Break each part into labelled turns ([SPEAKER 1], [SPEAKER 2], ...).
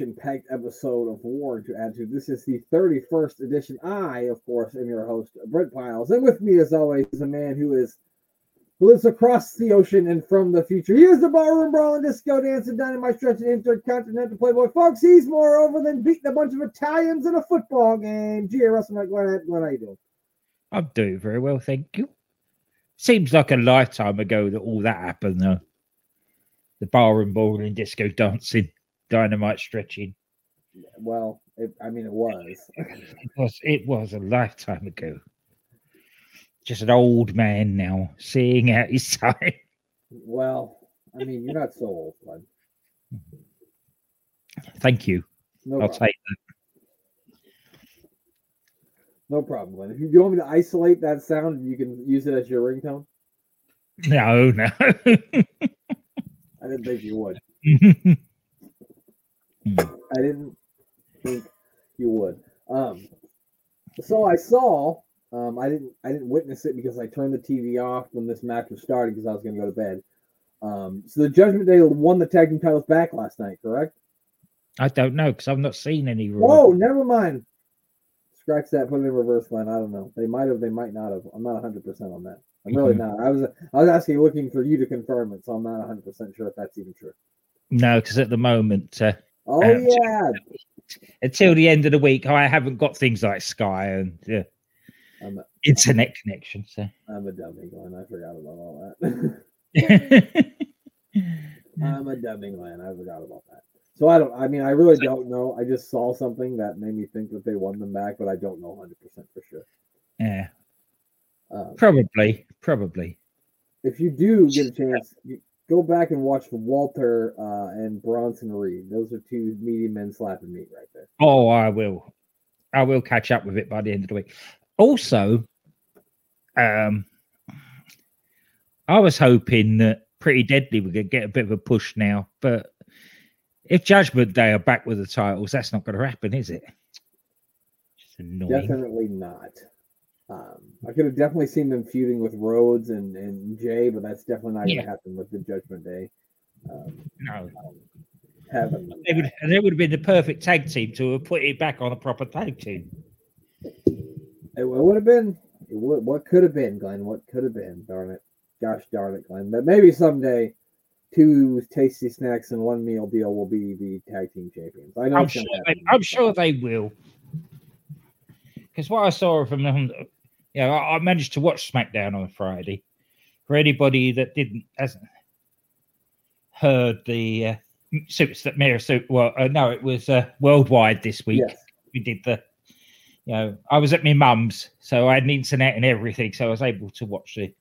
[SPEAKER 1] another action-packed episode of War to Attitude. This is the 31st edition. I, of course, am your host, Brent Piles, and with me, as always, is a man who is who lives across the ocean and from the future. He is the ballroom brawling, disco dancing, dynamite stretching, intercontinental playboy. Folks, he's more over than beating a bunch of Italians in a football game. G.A. Russell, Glenn, Glenn, how you doing?
[SPEAKER 2] I'm doing very well, thank you. Seems like a lifetime ago that all that happened, though. The bar and bowling, disco dancing, dynamite stretching.
[SPEAKER 1] Well, it, I mean, it was.
[SPEAKER 2] It was it was a lifetime ago. Just an old man now, seeing out his time.
[SPEAKER 1] well, I mean, you're not so old, bud.
[SPEAKER 2] Thank you.
[SPEAKER 1] No
[SPEAKER 2] I'll
[SPEAKER 1] problem.
[SPEAKER 2] take that.
[SPEAKER 1] No problem, Glenn. If you, you want me to isolate that sound, you can use it as your ringtone.
[SPEAKER 2] No, no.
[SPEAKER 1] I didn't think you would. I didn't think you would. Um, so I saw. Um, I didn't. I didn't witness it because I turned the TV off when this match was starting because I was going to go to bed. Um, so the Judgment Day won the tag team titles back last night, correct?
[SPEAKER 2] I don't know because I've not seen any. Raw.
[SPEAKER 1] Whoa, never mind. Scratch that. Put it in reverse, Glenn. I don't know. They might have. They might not have. I'm not 100 percent on that. I'm really
[SPEAKER 2] Mhm.
[SPEAKER 1] not. I was. I was asking, looking for you to confirm it, so I'm not 100 percent sure if that's even true.
[SPEAKER 2] No, because at the moment, uh,
[SPEAKER 1] Oh
[SPEAKER 2] Um,
[SPEAKER 1] yeah.
[SPEAKER 2] until the end of the week, I haven't got things like Sky and uh,
[SPEAKER 1] I'm a,
[SPEAKER 2] internet connection. So.
[SPEAKER 1] I'm a dummy, Glenn. I forgot about all that. I'm a dummy, Glenn. I forgot about that. So I don't. I mean, I really don't know. I just saw something that made me think that they won them back, but I don't know 100 percent for sure.
[SPEAKER 2] yeah,
[SPEAKER 1] Um,
[SPEAKER 2] probably, probably.
[SPEAKER 1] if you do get a chance, you go back and watch Walter uh, and Bronson Reed. Those are two meaty men slapping meat right there.
[SPEAKER 2] Oh, I will. I will catch up with it by the end of the week. Also, um, I was hoping that Pretty Deadly would get a bit of a push now, but if Judgment Day are back with the titles, that's not going to happen, is it? Annoying.
[SPEAKER 1] Definitely not. Um, I could have definitely seen them feuding with Rhodes and, and Jey, but that's definitely not going to happen with the Judgment Day. Um,
[SPEAKER 2] No,
[SPEAKER 1] heaven.
[SPEAKER 2] they would, and they would have been the perfect tag team to have put it back on a proper tag team.
[SPEAKER 1] It, would have been. It would, what could have been, Glenn? What could have been? Darn it. Gosh darn it, Glenn. But maybe someday, two tasty snacks and one meal deal will be the tag team champions. I know.
[SPEAKER 2] I'm sure, they. I'm sure they will. Because what I saw from them, you know, I, I managed to watch SmackDown on Friday. For anybody that didn't hasn't heard the uh, suits that Mira suit, well, uh, no, it was uh, worldwide this week.
[SPEAKER 1] Yes.
[SPEAKER 2] We did the, you know, I was at my mum's, so I had an internet and everything, so I was able to watch the.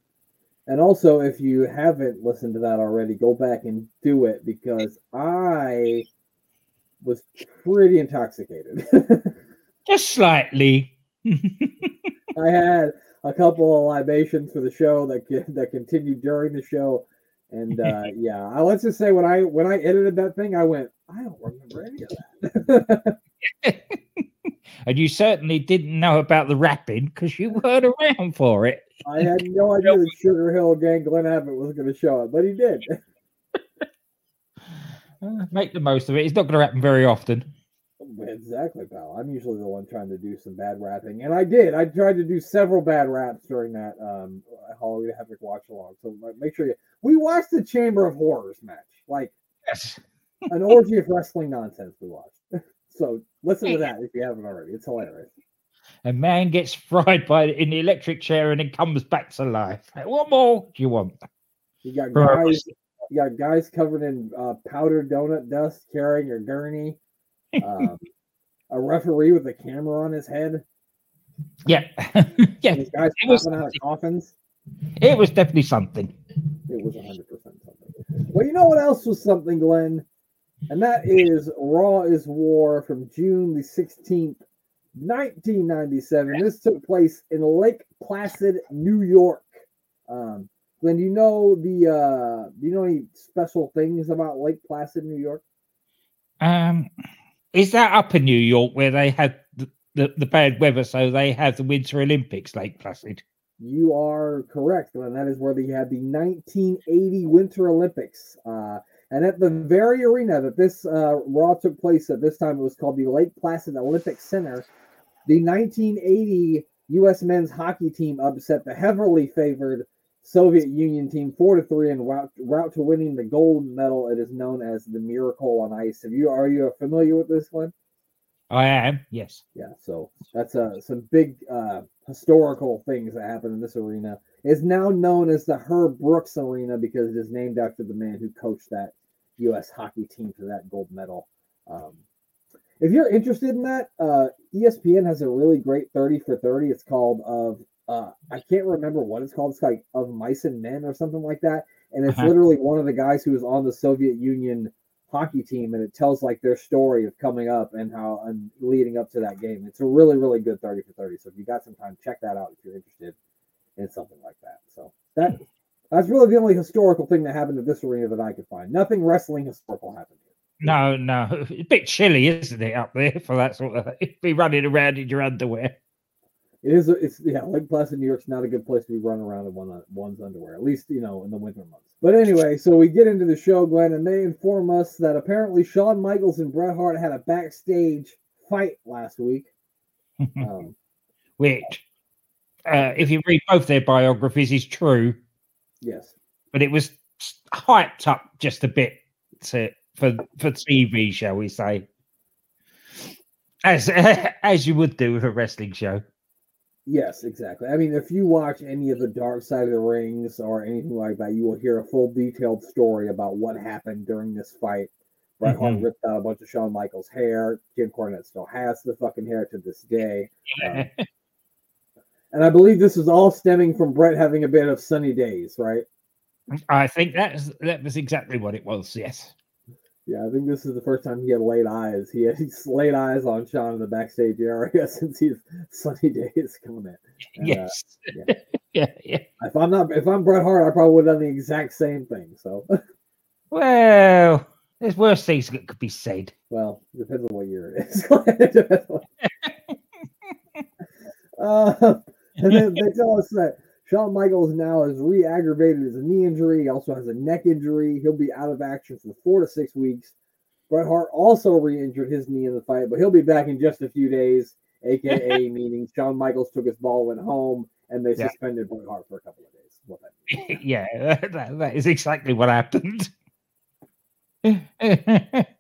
[SPEAKER 1] And also, if you haven't listened to that already, go back and do it because I was pretty intoxicated.
[SPEAKER 2] Just slightly.
[SPEAKER 1] I had a couple of libations for the show that that continued during the show, and uh, yeah, I let's just say when I when I edited that thing, I went, I don't remember any of that.
[SPEAKER 2] and you certainly didn't know about the rapping because you weren't around for it.
[SPEAKER 1] I had no idea that Sugar Hill Gang Glenn Abbott was going to show up, but he did.
[SPEAKER 2] Uh, make the most of it. It's not going to happen very often.
[SPEAKER 1] Exactly, pal. I'm usually the one trying to do some bad rapping, and I did. I tried to do several bad raps during that um, Halloween Havoc watch along. So make sure you. We watched the Chamber of Horrors match, like
[SPEAKER 2] Yes.
[SPEAKER 1] an orgy of wrestling nonsense. We watched. so listen to that if you haven't already. It's hilarious.
[SPEAKER 2] A man gets fried by in the electric chair and then comes back to life. What more do you want?
[SPEAKER 1] You got guys. You got guys covered in uh, powdered donut dust carrying a gurney. Um, a referee with a camera on his head.
[SPEAKER 2] Yeah. yeah.
[SPEAKER 1] These guys
[SPEAKER 2] It was-
[SPEAKER 1] popping out of coffins.
[SPEAKER 2] It was definitely something.
[SPEAKER 1] It was 100% something. Well, you know what else was something, Glenn? And that is Raw is War from June the 16th, 1997. This took place in Lake Placid, New York. Um, Glenn, do you know the uh do you know any special things about Lake Placid, New York?
[SPEAKER 2] Um, is that up in New York where they had the, the, the bad weather, so they have the Winter Olympics, Lake Placid?
[SPEAKER 1] You are correct, Glenn. That is where they had the 1980 Winter Olympics. Uh, And at the very arena that this uh, Raw took place at this time, it was called the Lake Placid Olympic Center. The 1980 U.S. men's hockey team upset the heavily favored Soviet Union team four to three en route, route to winning the gold medal. It is known as the Miracle on Ice. Have you are you familiar with this one?
[SPEAKER 2] I am. Yes.
[SPEAKER 1] Yeah. So that's uh, some big uh, historical things that happened in this arena. It's now known as the Herb Brooks Arena because it is named after the man who coached that U.S. hockey team to that gold medal. Um, if you're interested in that, uh, ESPN has a really great 30 for 30. It's called of uh, I can't remember what it's called. It's like of mice and men or something like that. And it's
[SPEAKER 2] Uh-huh.
[SPEAKER 1] literally one of the guys who was on the Soviet Union hockey team, and it tells like their story of coming up and how and leading up to that game. It's a really really good 30 for 30. So if you got some time, check that out if you're interested in something like that. So that that's really the only historical thing that happened at this arena that I could find. Nothing wrestling historical happened here.
[SPEAKER 2] No, no. It's a bit chilly, isn't it, up there for that sort of thing? Be running around in your underwear.
[SPEAKER 1] It is. It's yeah. Lake Placid, New York's not a good place to be running around in one one's underwear. At least you know in the winter months. But anyway, so we get into the show, Glenn, and they inform us that apparently Shawn Michaels and Bret Hart had a backstage fight last week. Um,
[SPEAKER 2] Which, uh, if you read both their biographies, is true,
[SPEAKER 1] yes.
[SPEAKER 2] but it was hyped up just a bit to, for for TV, shall we say? As as you would do with a wrestling show.
[SPEAKER 1] Yes, exactly. I mean, if you watch any of the Dark Side of the Rings or anything like that, you will hear a full detailed story about what happened during this fight. Bret Hart
[SPEAKER 2] Mhm.
[SPEAKER 1] ripped out a bunch of Shawn Michaels' hair. Jim Cornette still has the fucking hair to this day. Um, and I believe this is all stemming from Bret having a bit of sunny days, right?
[SPEAKER 2] I think that's that was exactly what it was. Yes.
[SPEAKER 1] Yeah, I think this is the first time he had laid eyes. He had he's laid eyes on Shawn in the backstage area since his sunny days coming. And, uh,
[SPEAKER 2] yes.
[SPEAKER 1] yeah.
[SPEAKER 2] yeah. Yeah.
[SPEAKER 1] if I'm not, if I'm Bret Hart, I probably would have done the exact same thing. So,
[SPEAKER 2] Well, there's worse things that could be said.
[SPEAKER 1] well, depends on what year it is. On- uh, and then they tell us that Shawn Michaels now has re-aggravated his knee injury. He also has a neck injury. He'll be out of action for four to six weeks. Bret Hart also re-injured his knee in the fight, but he'll be back in just a few days. AKA meaning Shawn Michaels took his ball, went home, and they
[SPEAKER 2] Yeah.
[SPEAKER 1] suspended Bret Hart for a couple of days. What that means.
[SPEAKER 2] yeah, that, that is exactly what happened.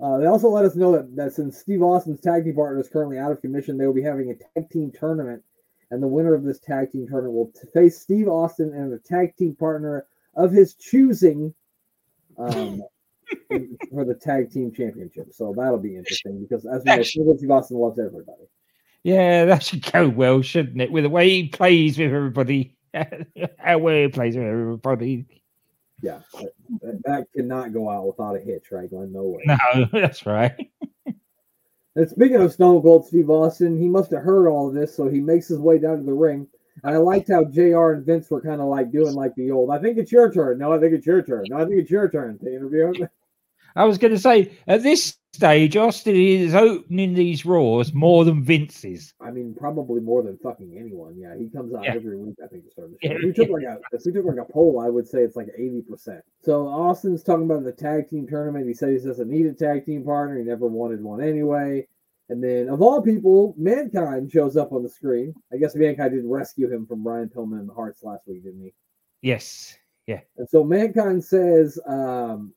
[SPEAKER 1] Uh, they also let us know that, that since Steve Austin's tag team partner is currently out of commission, they will be having a tag team tournament, and the winner of this tag team tournament will face Steve Austin and a tag team partner of his choosing um, for the tag team championship. So that'll be interesting because, as we know, Steve Austin loves everybody.
[SPEAKER 2] yeah, that should go well, shouldn't it? With the way he plays with everybody, how well he plays with everybody.
[SPEAKER 1] Yeah, that, cannot go out without a hitch, right, Glenn? No way.
[SPEAKER 2] No, that's right.
[SPEAKER 1] And speaking of Stone Cold Steve Austin, he must have heard all of this, so he makes his way down to the ring. And I liked how JR and Vince were kind of like doing like the old, I think it's your turn. No, I think it's your turn. No, I think it's your turn to interview him.
[SPEAKER 2] I was going to say at this stage, Austin is opening these Raws more than Vince's.
[SPEAKER 1] I mean, probably more than fucking anyone. Yeah, he comes out
[SPEAKER 2] Yeah.
[SPEAKER 1] every week, I think, to start the show.
[SPEAKER 2] Yeah.
[SPEAKER 1] If we took like a if we took like a poll, I would say it's like 80%. So Austin's talking about the tag team tournament. He said he doesn't need a tag team partner. He never wanted one anyway. And then, of all people, Mankind shows up on the screen. I guess Mankind did rescue him from Brian Pillman and the Harts last week, didn't he?
[SPEAKER 2] Yes. Yeah.
[SPEAKER 1] And so Mankind says um,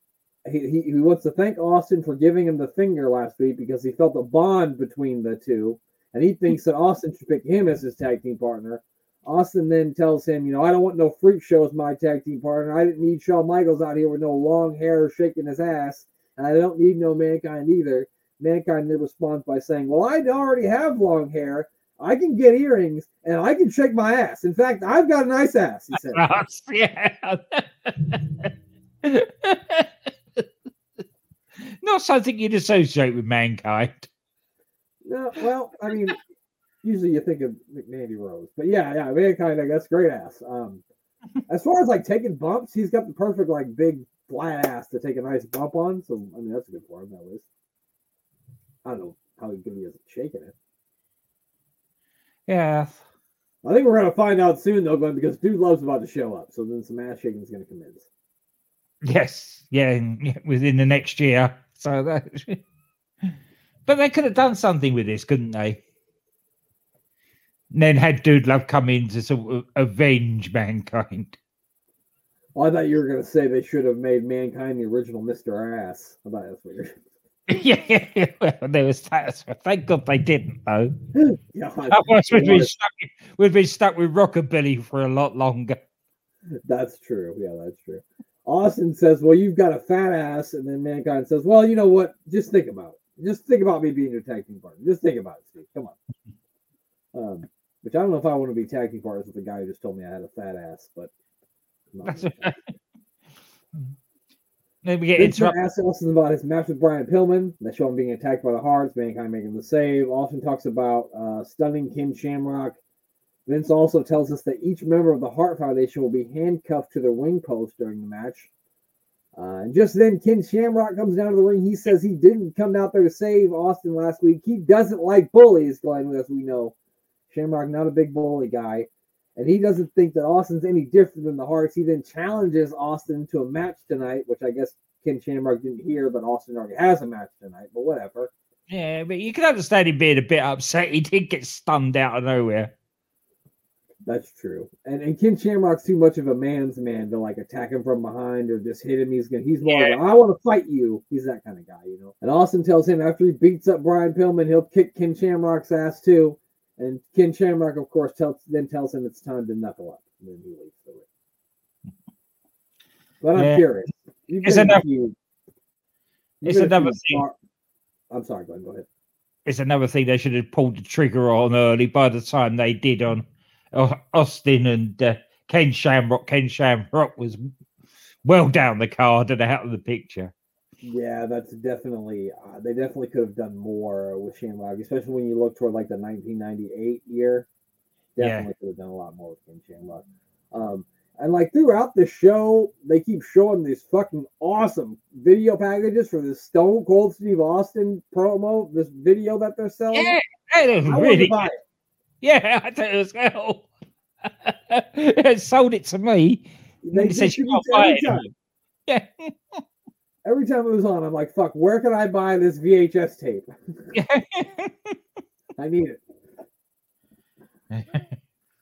[SPEAKER 1] he, he, wants to thank Austin for giving him the finger last week because he felt a bond between the two. And he thinks that Austin should pick him as his tag team partner. Austin then tells him, you know, I don't want no freak show as my tag team partner. I didn't need Shawn Michaels out here with no long hair shaking his ass. And I don't need no Mankind either. Mankind then responds by saying, Well, I already have long hair. I can get earrings and I can shake my ass. In fact, I've got a nice ass, he said.
[SPEAKER 2] yeah. Not something you'd associate with mankind.
[SPEAKER 1] No, well, I mean, usually you think of McNandy Rose, but yeah, yeah, mankind, I guess, great ass. Um, as far as like taking bumps, he's got the perfect like big flat ass to take a nice bump on. So I mean, that's a good for him. That was. I don't know how good he is at shaking it.
[SPEAKER 2] Yeah.
[SPEAKER 1] I think we're gonna find out soon though, Glenn, because Dude Love's about to show up. So then some ass shaking is gonna commence.
[SPEAKER 2] Yes, yeah, within the next year. So that, but they could have done something with this, couldn't they? And then had Dude Love come in to sort of avenge mankind.
[SPEAKER 1] Oh, I thought you were gonna say they should have made mankind the original Mister Ass. I thought that's you're.
[SPEAKER 2] yeah, yeah, yeah, well, there was that. Thank God they didn't, though.
[SPEAKER 1] Yeah,
[SPEAKER 2] Otherwise, we'd been stuck. We'd been stuck with rockabilly for a lot longer.
[SPEAKER 1] That's true. Yeah, that's true. Austin says, "Well, you've got a fat ass," and then Mankind says, "Well, you know what? Just think about it. Just think about me being your tag team partner. Just think about it, Steve. Come on." Um, which I don't know if I want to be tag team partners with the guy who just told me I had a fat ass, but. I'm not
[SPEAKER 2] That's
[SPEAKER 1] gonna-
[SPEAKER 2] Then we get interrupted.
[SPEAKER 1] asks Austin about his match with Brian Pillman. They show him being attacked by the Harts, Mankind making the save. Austin talks about uh, stunning Ken Shamrock. Vince also tells us that each member of the Hart Foundation will be handcuffed to their wing post during the match. Uh, and just then, Ken Shamrock comes down to the ring. He says he didn't come out there to save Austin last week. He doesn't like bullies, Glenn, as we know. Shamrock, not a big bully guy. And he doesn't think that Austin's any different than the Harts. He then challenges Austin to a match tonight, which I guess Ken Shamrock didn't hear, but Austin already has a match tonight. But whatever.
[SPEAKER 2] Yeah, but you can understand him being a bit upset. He did get stunned out of nowhere.
[SPEAKER 1] That's true. And and Ken Shamrock's too much of a man's man to like attack him from behind or just hit him. He's gonna he's more of a, I want to fight you. He's that kind of guy, you know. And Austin tells him after he beats up Brian Pillman, he'll kick Ken Shamrock's ass too. And Ken Shamrock, of course, tells then tells him it's time to knuckle up. And then he leaves the ring. But I'm
[SPEAKER 2] Yeah.
[SPEAKER 1] curious. You've
[SPEAKER 2] It's enough-
[SPEAKER 1] few- you've
[SPEAKER 2] it's
[SPEAKER 1] been a
[SPEAKER 2] another thing.
[SPEAKER 1] bar- I'm sorry, Glenn, go ahead.
[SPEAKER 2] It's another thing they should have pulled the trigger on early by the time they did on Austin and uh, Ken Shamrock. Ken Shamrock was well down the card and out of the picture.
[SPEAKER 1] Yeah, that's definitely uh, they definitely could have done more with Shamrock, especially when you look toward like the 1998 year.
[SPEAKER 2] Yeah.
[SPEAKER 1] Definitely could have done a lot more with Ken Shamrock. Um, and like throughout the show, they keep showing these fucking awesome video packages for this Stone Cold Steve Austin promo. This video that they're selling.
[SPEAKER 2] Yeah, that was
[SPEAKER 1] I wanted
[SPEAKER 2] really
[SPEAKER 1] to buy it.
[SPEAKER 2] Yeah, I thought it was hell. it sold it to me.
[SPEAKER 1] They
[SPEAKER 2] He said you can't buy it
[SPEAKER 1] time.
[SPEAKER 2] Yeah.
[SPEAKER 1] Every time it was on, I'm like, "Fuck! Where can I buy this VHS tape? I need it."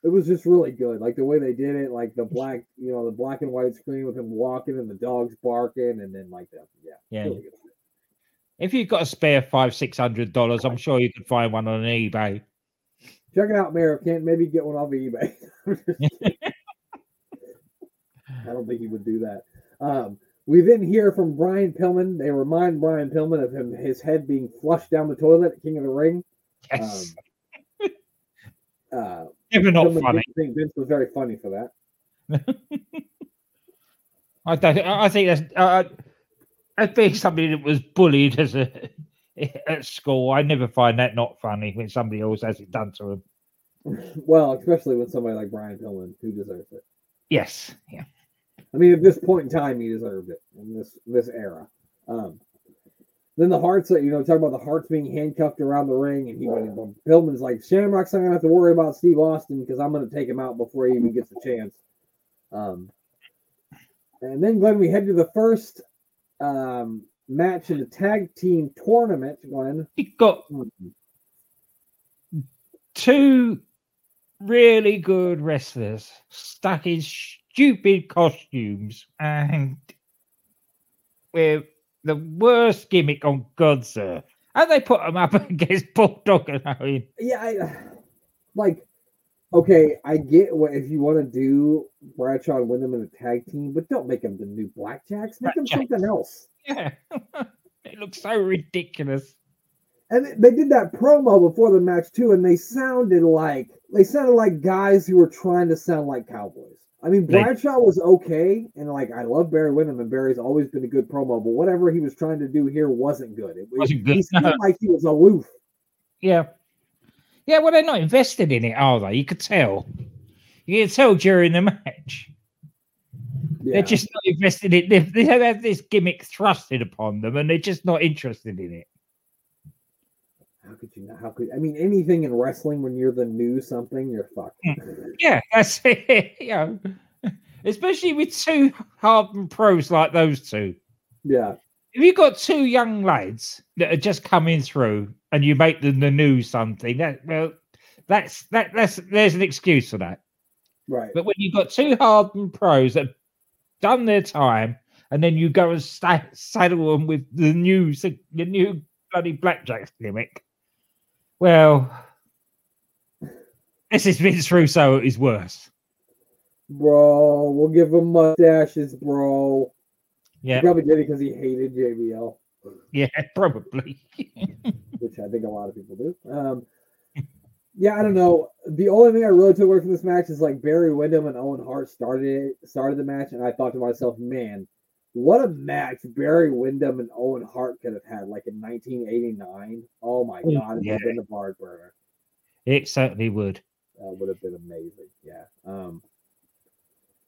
[SPEAKER 1] it was just really good. Like the way they did it, like the black, you know, the black and white screen with him walking and the dogs barking, and then like that. Yeah,
[SPEAKER 2] Yeah.
[SPEAKER 1] really
[SPEAKER 2] if you've got a spare five, six hundred dollars, I'm sure you could find one on eBay.
[SPEAKER 1] Check it out, Mayor Kent. Maybe get one off of eBay. I don't think he would do that. Um, we then hear from Brian Pillman. They remind Brian Pillman of him, his head being flushed down the toilet at King of the Ring.
[SPEAKER 2] Yes.
[SPEAKER 1] Uh,
[SPEAKER 2] Never not funny.
[SPEAKER 1] didn't think Vince was very funny for that.
[SPEAKER 2] I don't. I I think that's uh, as being somebody that was bullied as a at school. I never find that not funny when somebody else has it done to them.
[SPEAKER 1] Well, especially with somebody like Brian Pillman, who deserves it.
[SPEAKER 2] Yes. Yeah.
[SPEAKER 1] I mean, at this point in time, he deserved it in this this era. Um, then the Harts, that you know, talk about the Harts being handcuffed around the ring, and he went. Pillman's like, Shamrock's not gonna have to worry about Steve Austin because I'm gonna take him out before he even gets a chance. Um, and then Glenn, we head to the first um, match in the tag team tournament. Glenn,
[SPEAKER 2] He got two really good wrestlers stuck in stupid costumes and with the worst gimmick on God's earth. And they put them up against Bulldog and Owen.
[SPEAKER 1] yeah, I, like, okay, I get what if you want to do Bradshaw and Windham in a tag team, but don't make them the new Blackjacks. Make them something else.
[SPEAKER 2] Yeah. it looks so ridiculous.
[SPEAKER 1] And they did that promo before the match too, and they sounded like they sounded like guys who were trying to sound like cowboys. I mean, Bradshaw was okay, and like I love Barry Windham, and Barry's always been a good promo, but whatever he was trying to do here wasn't good. It,
[SPEAKER 2] Wasn't
[SPEAKER 1] He
[SPEAKER 2] good.
[SPEAKER 1] seemed like he was aloof.
[SPEAKER 2] Yeah. Yeah, well, they're not invested in it, are they? You could tell. You could tell during the match.
[SPEAKER 1] Yeah.
[SPEAKER 2] They're just not invested in it. They, have this gimmick thrusted upon them and they're just not interested in it.
[SPEAKER 1] How could you not? How could I mean anything in wrestling when you're the new something, you're fucked. Hmm.
[SPEAKER 2] Yeah, that's it. Yeah. especially with two hardened pros like those two.
[SPEAKER 1] Yeah.
[SPEAKER 2] If you've got two young lads that are just coming through and you make them the new something, that well, that's that that's there's an excuse for that.
[SPEAKER 1] Right.
[SPEAKER 2] But when you've got two hardened pros that have done their time, and then you go and sta saddle them with the new the new bloody blackjack gimmick, well, this is Vince Russo at his worst.
[SPEAKER 1] Bro, we'll give him mustaches, bro.
[SPEAKER 2] Yeah,
[SPEAKER 1] He probably did it because he hated JBL,
[SPEAKER 2] yeah, probably.
[SPEAKER 1] which I think a lot of people do. Um, yeah, I don't know. The only thing I really took away from this match is like Barry Windham and Owen Hart started it, started the match, and I thought to myself, man, what a match Barry Windham and Owen Hart could have had, like in 1989. Oh my
[SPEAKER 2] Oh,
[SPEAKER 1] god, it would have been a barn burner.
[SPEAKER 2] it certainly would.
[SPEAKER 1] That would have been amazing. Yeah. Um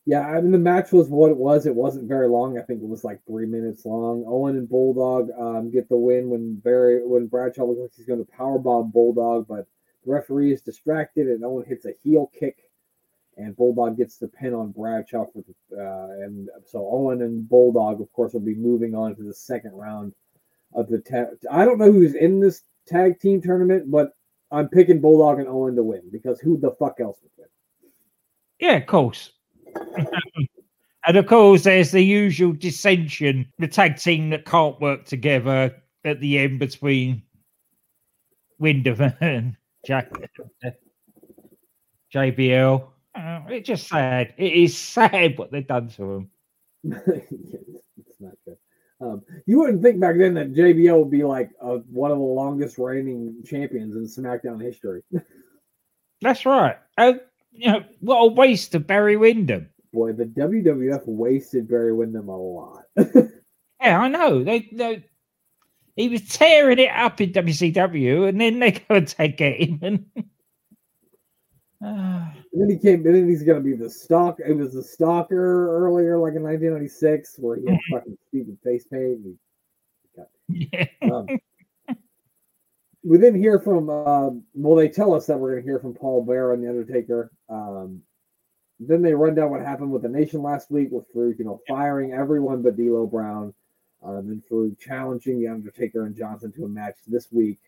[SPEAKER 1] yeah, I mean the match was what it was. It wasn't very long. I think it was like three minutes long. Owen and Bulldog um, get the win when Barry when Bradshaw looks like he's going to powerbomb Bulldog, but the referee is distracted and Owen hits a heel kick, and Bulldog gets the pin on Bradshaw for the, uh, and so Owen and Bulldog, of course, will be moving on to the second round of the tag. I don't know who's in this tag team tournament, but I'm picking Bulldog and Owen to win because who the fuck else would win?
[SPEAKER 2] Yeah, of course. and of course, there's the usual dissension, the tag team that can't work together at the end between Windham and J- JBL. Uh, it's just sad. It is sad what they've done to him.
[SPEAKER 1] it's not good. Um, you wouldn't think back then that JBL would be like uh, one of the longest reigning champions in SmackDown history.
[SPEAKER 2] That's right. Uh, you know, what a waste of Barry Windham.
[SPEAKER 1] Boy, the WWF wasted Barry Windham a lot.
[SPEAKER 2] Yeah, I know. They, they he was tearing it up in WCW, and then they go and take him. And
[SPEAKER 1] And then he came, and then he's going to be the stalk. It was the stalker earlier, like in 1996, where he had fucking stupid face paint. and
[SPEAKER 2] yeah.
[SPEAKER 1] Um, we didn't hear from. Uh, well, they tell us that we're going to hear from Paul Bear and the Undertaker. Um, then they run down what happened with the Nation last week with Farouk, you know, firing everyone but D'Lo Brown. Um, and Farouk challenging the Undertaker and Johnson to a match this week.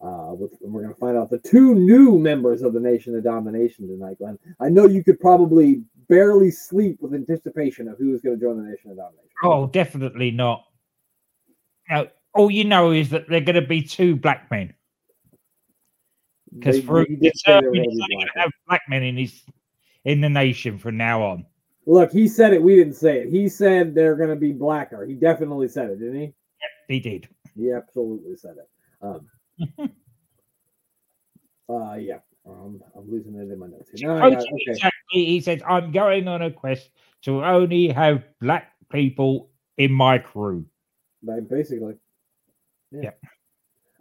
[SPEAKER 1] Uh, with, and we're going to find out the two new members of the Nation of Domination tonight, Glenn. I know you could probably barely sleep with anticipation of who's going to join the Nation of Domination.
[SPEAKER 2] Oh, definitely not. No, all you know is that they're going to be two black men because
[SPEAKER 1] They-
[SPEAKER 2] Farouk
[SPEAKER 1] he did say they were
[SPEAKER 2] determined
[SPEAKER 1] gonna
[SPEAKER 2] he's
[SPEAKER 1] be
[SPEAKER 2] only going to have black men in his in the nation from now on.
[SPEAKER 1] Look, he said it. We didn't say it. He said they're going to be blacker. He definitely said it, didn't he?
[SPEAKER 2] Yep, He did.
[SPEAKER 1] He absolutely said it. Um, uh, yeah. Um, I'm losing it in my notes. Here. No, got- okay.
[SPEAKER 2] Exactly. He says, "I'm going on a quest to only have black people in my crew."
[SPEAKER 1] Ba- Basically. Yeah.
[SPEAKER 2] Yep.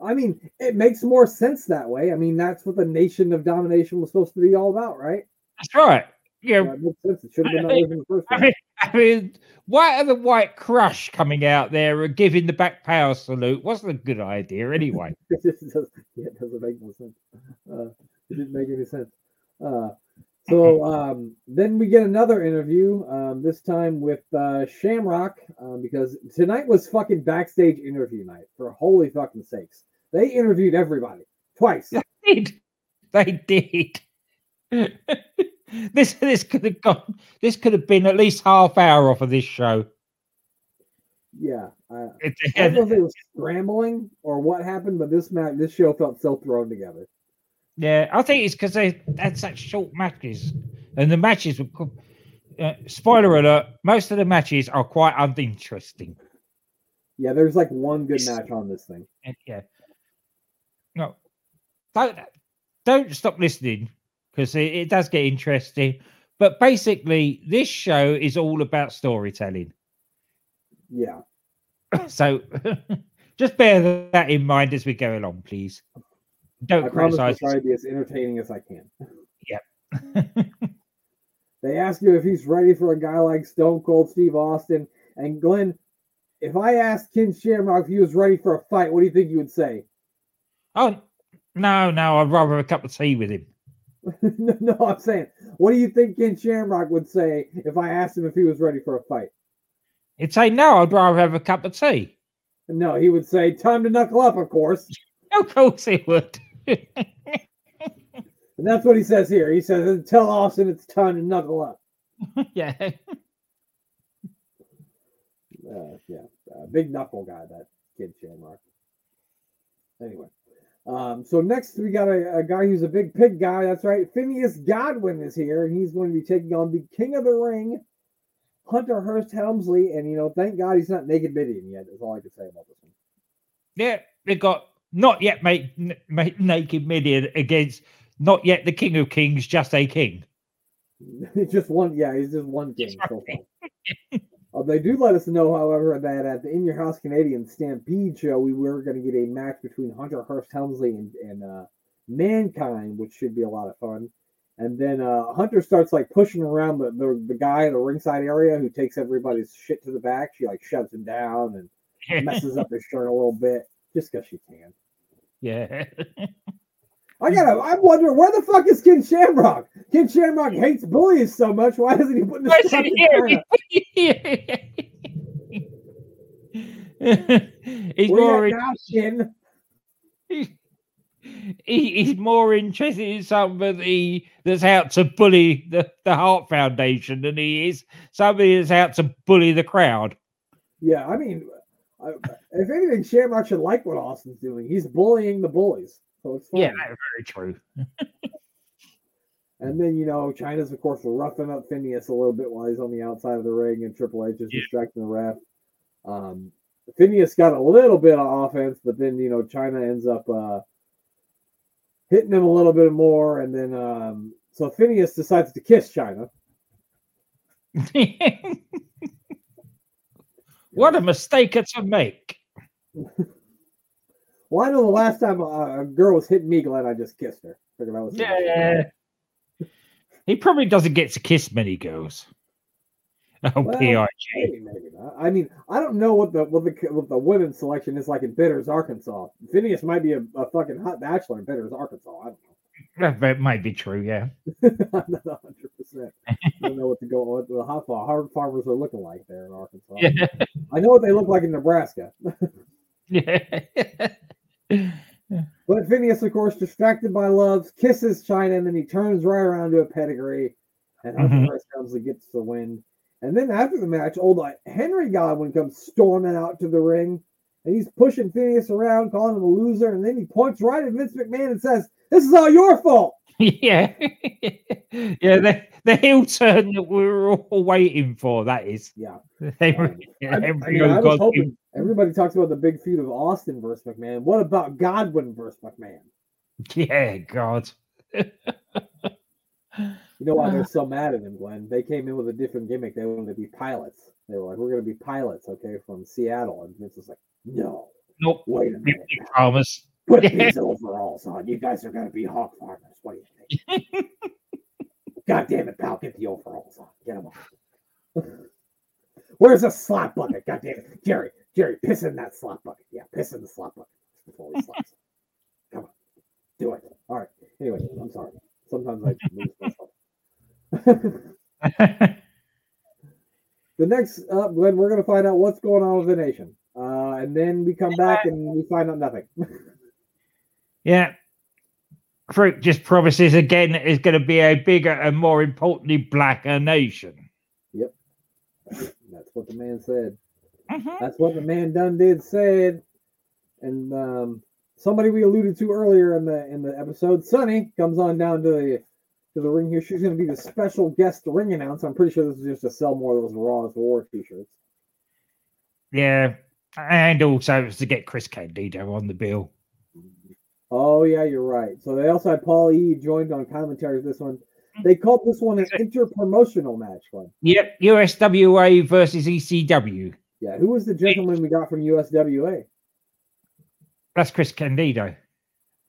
[SPEAKER 1] I mean, it makes more sense that way. I mean, that's what the nation of domination was supposed to be all about, right?
[SPEAKER 2] That's right. Yeah.
[SPEAKER 1] That makes sense. It should have been that way from the first
[SPEAKER 2] I mean, I mean, why are the white crush coming out there and giving the back power salute? Wasn't a good idea anyway.
[SPEAKER 1] it just does, yeah, it doesn't make no sense. Uh, it didn't make any sense. Uh, so um, then we get another interview, um, this time with uh, Shamrock, um, because tonight was fucking backstage interview night. For holy fucking sakes, they interviewed everybody twice.
[SPEAKER 2] They did. They did. this this could have gone. This could have been at least half hour off of this show.
[SPEAKER 1] Yeah,
[SPEAKER 2] It-
[SPEAKER 1] I don't know if it was scrambling or what happened, but this match, this show felt so thrown together.
[SPEAKER 2] Yeah, I think it's because they had such short matches, and the matches were. Uh, spoiler alert: most of the matches are quite uninteresting.
[SPEAKER 1] Yeah, there's like one good match on this thing.
[SPEAKER 2] Yeah. No, don't don't stop listening because it, it does get interesting. But basically, this show is all about storytelling.
[SPEAKER 1] Yeah,
[SPEAKER 2] So just bear that in mind as we go along, please. Don't
[SPEAKER 1] I promise I'll try to be as entertaining as I can.
[SPEAKER 2] it.
[SPEAKER 1] They ask you if he's ready for a guy like Stone Cold Steve Austin. And Glenn, if I asked Ken Shamrock if he was ready for a fight, what do you think you would say?
[SPEAKER 2] oh no, no, I'd rather have a cup of tea with him.
[SPEAKER 1] no, no, I'm saying, what do you think Ken Shamrock would say if I asked him if he was ready for a fight?
[SPEAKER 2] He'd say, no, I'd rather have a cup of tea.
[SPEAKER 1] No, he would say, time to knuckle up, of course.
[SPEAKER 2] Of course he would.
[SPEAKER 1] And that's what he says here. He says, tell Austin it's time to knuckle up.
[SPEAKER 2] yeah.
[SPEAKER 1] Uh, yeah, uh, big knuckle guy, that kid Shamrock. Anyway, um, so next we got a, a guy who's a big pig guy. That's right. Phineas Godwinn is here, and he's going to be taking on the King of the Ring, Hunter Hearst Helmsley. And, you know, thank God he's not Naked Mideon yet. That's all I can say about this one.
[SPEAKER 2] Yeah, they got not yet make, make naked Mideon against not yet the King of Kings, just a king.
[SPEAKER 1] It's just one, yeah, he's just one king. So far. Uh, they do let us know, however, that at the In Your House Canadian Stampede show, we were going to get a match between Hunter Hearst Helmsley and, and uh, Mankind, which should be a lot of fun. And then uh, Hunter starts like pushing around the, the, the guy in the ringside area who takes everybody's shit to the back. She like shoves him down and messes up his shirt a little bit just because she can.
[SPEAKER 2] yeah.
[SPEAKER 1] I gotta. I'm wondering where the fuck is Ken Shamrock? Ken Shamrock hates bullies so much. Why isn't he putting
[SPEAKER 2] Why
[SPEAKER 1] this stuff in China?
[SPEAKER 2] here? he's more
[SPEAKER 1] now,
[SPEAKER 2] he, he's more interested in somebody that's out to bully the, the Hart Foundation than he is somebody that's out to bully the crowd.
[SPEAKER 1] Yeah, I mean, I, if anything, Shamrock should like what Austin's doing. He's bullying the bullies, so it's.
[SPEAKER 2] Yeah, very true.
[SPEAKER 1] And then you know, Chyna's of course roughing up Phineas a little bit while he's on the outside of the ring, and Triple H is
[SPEAKER 2] Yeah.
[SPEAKER 1] distracting the ref. Um, Phineas got a little bit of offense, but then you know, Chyna ends up uh, hitting him a little bit more, and then um, so Phineas decides to kiss China.
[SPEAKER 2] what a mistake to make.
[SPEAKER 1] Well, I know the last time a, a girl was hitting me, Glenn, I just kissed her. Figured I was
[SPEAKER 2] Yeah. He probably doesn't get to kiss many girls. Oh,
[SPEAKER 1] Well,
[SPEAKER 2] PIG.
[SPEAKER 1] Maybe, maybe not. I mean, I don't know what the what the what the women's selection is like in Bitters, Arkansas. Phineas might be a, a fucking hot bachelor in Bitters, Arkansas. I don't
[SPEAKER 2] That, that might be true, yeah.
[SPEAKER 1] I'm not hundred percent. I don't know what to go what the hot hard farmers are looking like there in Arkansas.
[SPEAKER 2] Yeah.
[SPEAKER 1] I know what they look like in Nebraska.
[SPEAKER 2] yeah.
[SPEAKER 1] But Phineas, of course, distracted by loves, kisses Chyna, and then he turns right around to a pedigree, and Hunter
[SPEAKER 2] Mhm.
[SPEAKER 1] Hearst Helmsley gets the win. And then after the match, old uh, Henry Godwinn comes storming out to the ring, and he's pushing Phineas around, calling him a loser, and then he points right at Vince McMahon and says, "This is all your fault."
[SPEAKER 2] yeah. yeah, the, the heel turn that we were all waiting for, that is.
[SPEAKER 1] Yeah,
[SPEAKER 2] They
[SPEAKER 1] Um, I, I was hoping everybody talks about the big feud of Austin versus McMahon. What about Godwinn versus McMahon?
[SPEAKER 2] Yeah, God.
[SPEAKER 1] You know why they're so mad at him, Glenn? They came in with a different gimmick. They wanted to be pilots. They were like, "We're going to be pilots, okay, from Seattle." And Vince was like, "No,
[SPEAKER 2] Nope.
[SPEAKER 1] wait a minute.
[SPEAKER 2] Farmers.
[SPEAKER 1] Put these overalls on. You guys are going to be hog farmers. What do you think?" God damn it, pal! Get the overalls on. Get them on. Where's the slot bucket? God damn it, Jerry! Jerry, piss in that slot bucket. Yeah, piss in the slot bucket before he slaps. Come on, do it. All right. Anyway, I'm sorry. Sometimes I lose myself. the next up, Glenn, we're going to find out what's going on with the nation. Uh, and then we come back and we find out nothing.
[SPEAKER 2] yeah. Fruit just promises again that it's going to be a bigger and more importantly blacker nation. Yep.
[SPEAKER 1] That's what the man said.
[SPEAKER 2] Mhm.
[SPEAKER 1] That's what the man done did said. And um, somebody we alluded to earlier in the in the episode, Sunny, comes on down to the to the ring here. She's going to be the special guest ring announcer. I'm pretty sure this is just to sell more of those Raw War t-shirts.
[SPEAKER 2] Yeah. And also to get Chris Candido on the bill.
[SPEAKER 1] Oh yeah, you're right. So they also had Paul E joined on commentary for this one. They called this one an inter-promotional match. One.
[SPEAKER 2] Yep. USWA versus ECW.
[SPEAKER 1] Yeah, who was the gentleman we got from USWA?
[SPEAKER 2] That's Chris Candido.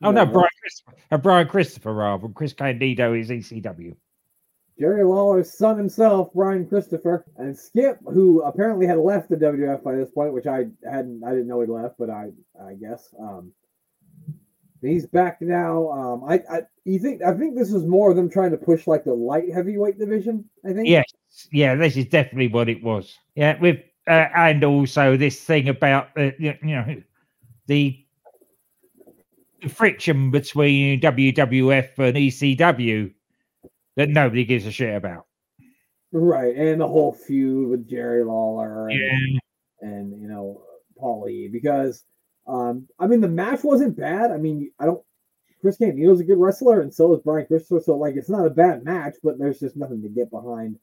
[SPEAKER 2] Oh
[SPEAKER 1] No,
[SPEAKER 2] no, Brian Christopher. Uh, Brian Christopher rather. Chris Candido is ECW.
[SPEAKER 1] Jerry Lawler's son himself, Brian Christopher, and Skip, who apparently had left the WWF by this point, which I hadn't, I didn't know he left, but I, I guess. Um, He's back now. Um, I, I, you think? I think this is more of them trying to push like the light heavyweight division. I think.
[SPEAKER 2] Yes, yeah, this is definitely what it was. Yeah, with uh, and also this thing about the you know the, the friction between WWF and ECW that nobody gives a shit about.
[SPEAKER 1] Right, and the whole feud with Jerry Lawler and,
[SPEAKER 2] Yeah.
[SPEAKER 1] and you know Paulie because um, I mean the match wasn't bad. I mean I don't. Chris Candido's a good wrestler, and so is Brian Christopher. So like it's not a bad match, but there's just nothing to get behind.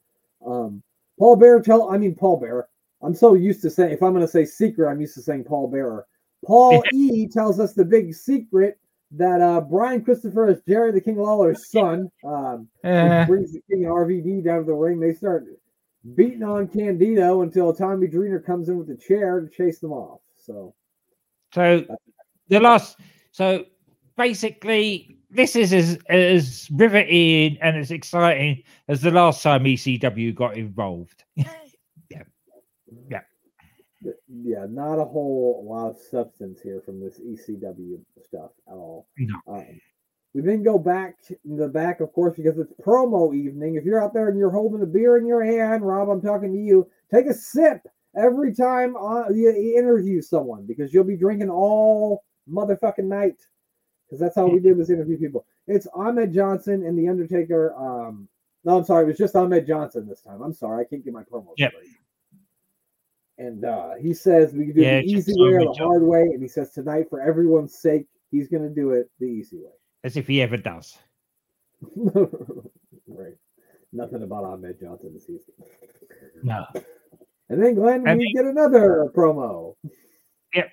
[SPEAKER 1] Um, Paul Bearer tell I mean Paul Bearer. I'm so used to saying if I'm going to say secret, I'm used to saying Paul Bearer. Paul E tells us the big secret that uh, Brian Christopher is Jerry the King Lawler's son. Um,
[SPEAKER 2] Uh,
[SPEAKER 1] brings the King RVD down to the ring. They start beating on Candido until Tommy Dreamer comes in with the chair to chase them off. So
[SPEAKER 2] so the last, so basically, this is as as riveting and as exciting as the last time ECW got involved.
[SPEAKER 1] yeah, yeah, yeah. not a whole lot of substance here from this ECW stuff at all.
[SPEAKER 2] No.
[SPEAKER 1] Um, we then go back in the back, of course, because it's promo evening. If you're out there and you're holding a beer in your hand, Rob, I'm talking to you. Take a sip every time uh, you, you interview someone because you'll be drinking all motherfucking night. Because that's how we did this interview people. It's Ahmed Johnson and the Undertaker. Um, no, I'm sorry, it was just Ahmed Johnson this time. I'm sorry, I can't get my promo
[SPEAKER 2] Yep.
[SPEAKER 1] straight. And uh, he says we can do
[SPEAKER 2] Yeah,
[SPEAKER 1] the easy way or the
[SPEAKER 2] Johnson.
[SPEAKER 1] hard way. And he says tonight, for everyone's sake, he's going to do it the easy way.
[SPEAKER 2] As if he ever does.
[SPEAKER 1] right. Nothing about Ahmed Johnson this season.
[SPEAKER 2] No.
[SPEAKER 1] And then Glenn,
[SPEAKER 2] And
[SPEAKER 1] we get another promo.
[SPEAKER 2] Yep.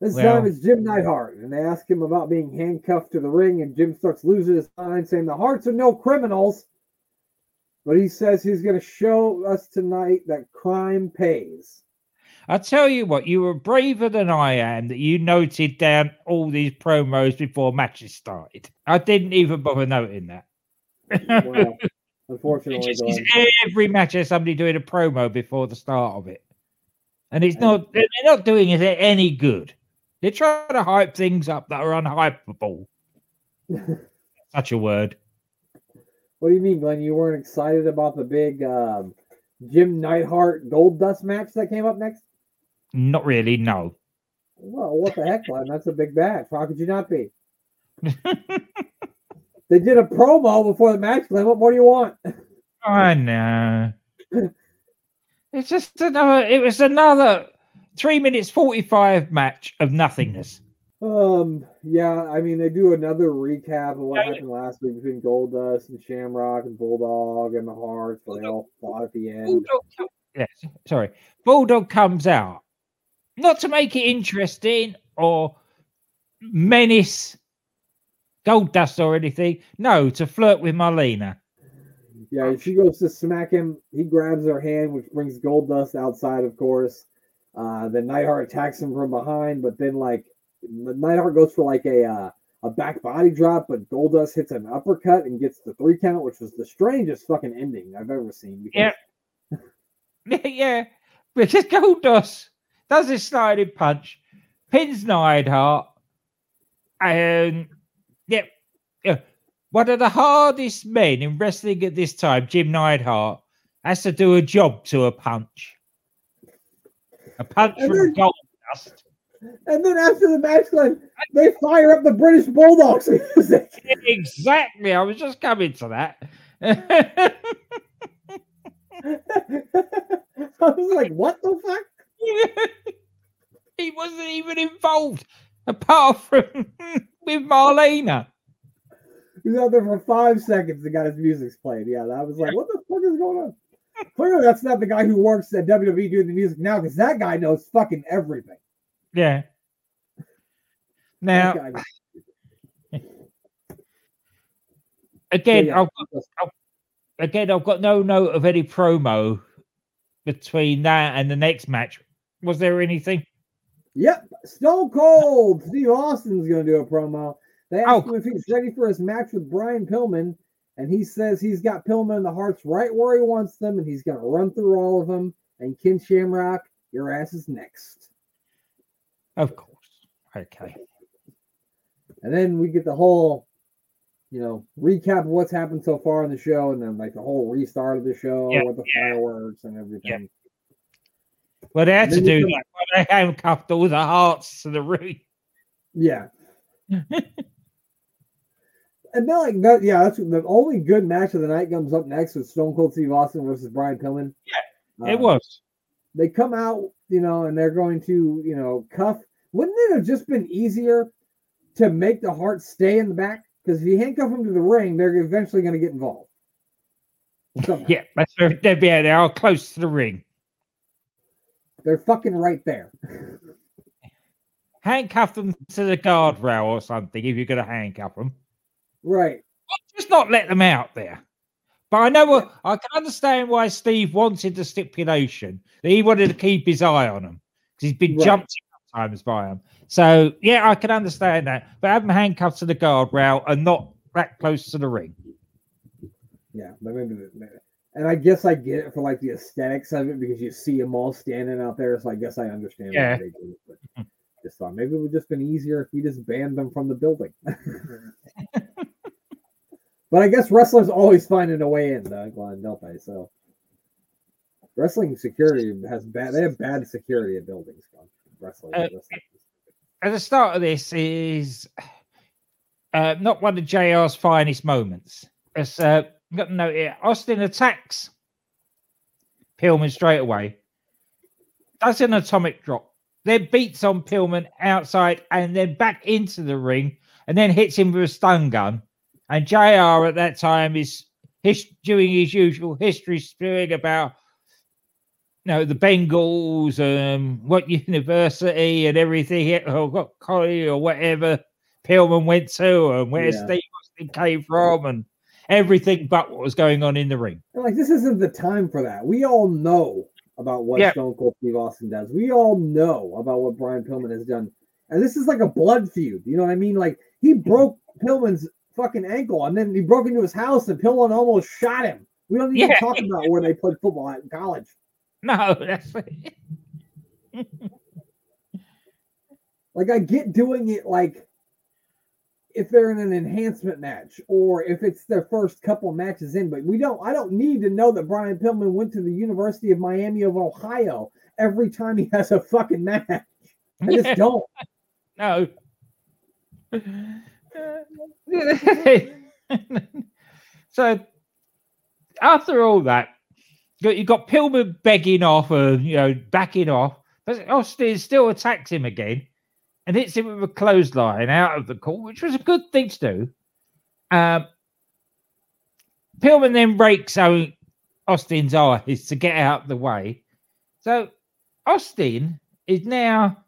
[SPEAKER 1] This
[SPEAKER 2] Well-
[SPEAKER 1] time it's Jim Neidhart, and they ask him about being handcuffed to the ring, and Jim starts losing his mind, saying the Harts are no criminals. But he says he's going to show us tonight that crime pays.
[SPEAKER 2] I tell you what, you were braver than I am that you noted down all these promos before matches started. I didn't even bother noting that.
[SPEAKER 1] Well, unfortunately,
[SPEAKER 2] just every match has somebody doing a promo before the start of it. And it's not they're not doing it any good. They're trying to hype things up that are unhypeable. Such a word.
[SPEAKER 1] what do you mean, Glenn? You weren't excited about the big um, Jim Neidhart Goldust match that came up next?
[SPEAKER 2] Not really, no.
[SPEAKER 1] Well, what the heck, Glenn? That's a big match. How could you not be? they did a promo before the match, Glenn. What more do you want?
[SPEAKER 2] I know. It's just another it was another three minutes forty five match of nothingness.
[SPEAKER 1] Um, yeah, I mean they do another recap of what
[SPEAKER 2] Yeah.
[SPEAKER 1] happened last week between Goldust and Shamrock and Bulldog and the Harts, but they all fought at the end.
[SPEAKER 2] Bulldog, yes, sorry. Bulldog comes out not to make it interesting or menace Goldust or anything. No, to flirt with Marlena.
[SPEAKER 1] Yeah, she goes to smack him. He grabs her hand, which brings Goldust outside, of course. Uh, then Neidhart attacks him from behind, but then like Neidhart goes for like a uh, a back body drop, but Goldust hits an uppercut and gets the three count, which was the strangest fucking ending I've ever seen. Because
[SPEAKER 2] Yeah. yeah, because Goldust does his sliding punch, pins Neidhart, and yeah, yeah, one of the hardest men in wrestling at this time, Jim Neidhart, has to do a job to a punch. A punch
[SPEAKER 1] And
[SPEAKER 2] from
[SPEAKER 1] then-
[SPEAKER 2] Goldust.
[SPEAKER 1] And then after the match, Glenn, they fire up the British Bulldogs.
[SPEAKER 2] Exactly, I was just coming to that.
[SPEAKER 1] I was like, what the fuck?
[SPEAKER 2] he wasn't even involved, apart from with Marlena.
[SPEAKER 1] He was out there for five seconds and got his music's played. Yeah, I was like, what the fuck is going on? Clearly, that's not the guy who works at WWE doing the music now, because that guy knows fucking everything.
[SPEAKER 2] Yeah. Now, again,
[SPEAKER 1] yeah.
[SPEAKER 2] I've got, again, I've got no note of any promo between that and the next match. Was there anything?
[SPEAKER 1] Yep, Stone Cold. Steve Austin's going to do a promo. They oh. asked
[SPEAKER 2] Oh.
[SPEAKER 1] him if he's ready for his match with Brian Pillman, and he says he's got Pillman and the Harts right where he wants them, and he's going to run through all of them. And Ken Shamrock, your ass is next.
[SPEAKER 2] Of course. Okay.
[SPEAKER 1] And then we get the whole, you know, recap of what's happened so far in the show, and then like the whole restart of the show
[SPEAKER 2] Yeah,
[SPEAKER 1] with the
[SPEAKER 2] yeah.
[SPEAKER 1] fireworks and everything.
[SPEAKER 2] Well, they had to do that. Well, they handcuffed all the Harts to the ring.
[SPEAKER 1] Yeah. and then like that, yeah, that's the only good match of the night comes up next with Stone Cold Steve Austin versus Brian Pillman.
[SPEAKER 2] Yeah, it
[SPEAKER 1] Um,
[SPEAKER 2] was.
[SPEAKER 1] they come out, you know, and they're going to, you know, cuff. Wouldn't it have just been easier to make the heart stay in the back? Because if you handcuff them to the ring, they're eventually going to get involved. Somehow.
[SPEAKER 2] Yeah, that's very, they're, yeah, they are close to the ring.
[SPEAKER 1] They're fucking right there.
[SPEAKER 2] Handcuff them to the guardrail or something if you're going to handcuff them.
[SPEAKER 1] right.
[SPEAKER 2] Just not let them out there. But I know I can understand why Steve wanted the stipulation that he wanted to keep his eye on them because he's been
[SPEAKER 1] Right.
[SPEAKER 2] jumped times by them. So yeah, I can understand that. But have them handcuffed to the guardrail and not that close to the ring.
[SPEAKER 1] Yeah. Maybe, the- and I guess I get it for like the aesthetics of it because you see them all standing out there. So I guess I understand
[SPEAKER 2] Yeah.
[SPEAKER 1] why they do. But just thought maybe it would just been easier if we just banned them from the building. but I guess wrestlers always finding a way in, though, Glenn, don't they? So wrestling security has bad. They have bad security at buildings. Wrestling.
[SPEAKER 2] Uh,
[SPEAKER 1] wrestling.
[SPEAKER 2] At the start of this is uh, not one of JR's finest moments. It's uh, got to note here. Austin attacks Pillman straight away. Does an atomic drop, then beats on Pillman outside and then back into the ring, and then hits him with a stun gun. And JR at that time is his, doing his usual history spewing about you know, the Bengals, um, what university and everything, or what college or whatever Pillman went to, and where
[SPEAKER 1] Yeah.
[SPEAKER 2] Steve Austin came from, and everything but what was going on in the ring.
[SPEAKER 1] And, like this isn't the time for that. We all know about what
[SPEAKER 2] Yeah.
[SPEAKER 1] Stone Cold Steve Austin does. We all know about what Brian Pillman has done. And this is like a blood feud. You know what I mean? Like he broke Pillman's fucking ankle and then he broke into his house and Pillman almost shot him. We don't need to
[SPEAKER 2] Yeah.
[SPEAKER 1] talk about where they played football at in college.
[SPEAKER 2] No, that's
[SPEAKER 1] Like I get doing it like if they're in an enhancement match or if it's their first couple matches in, but we don't I don't need to know that Brian Pillman went to the University of Miami of Ohio every time he has a fucking match. I just don't.
[SPEAKER 2] no. so after all that, you got Pillman begging off and you know backing off, but Austin still attacks him again and hits him with a clothesline out of the court, which was a good thing to do. Um, Pillman then breaks out Austin's eyes to get out of the way. So Austin is now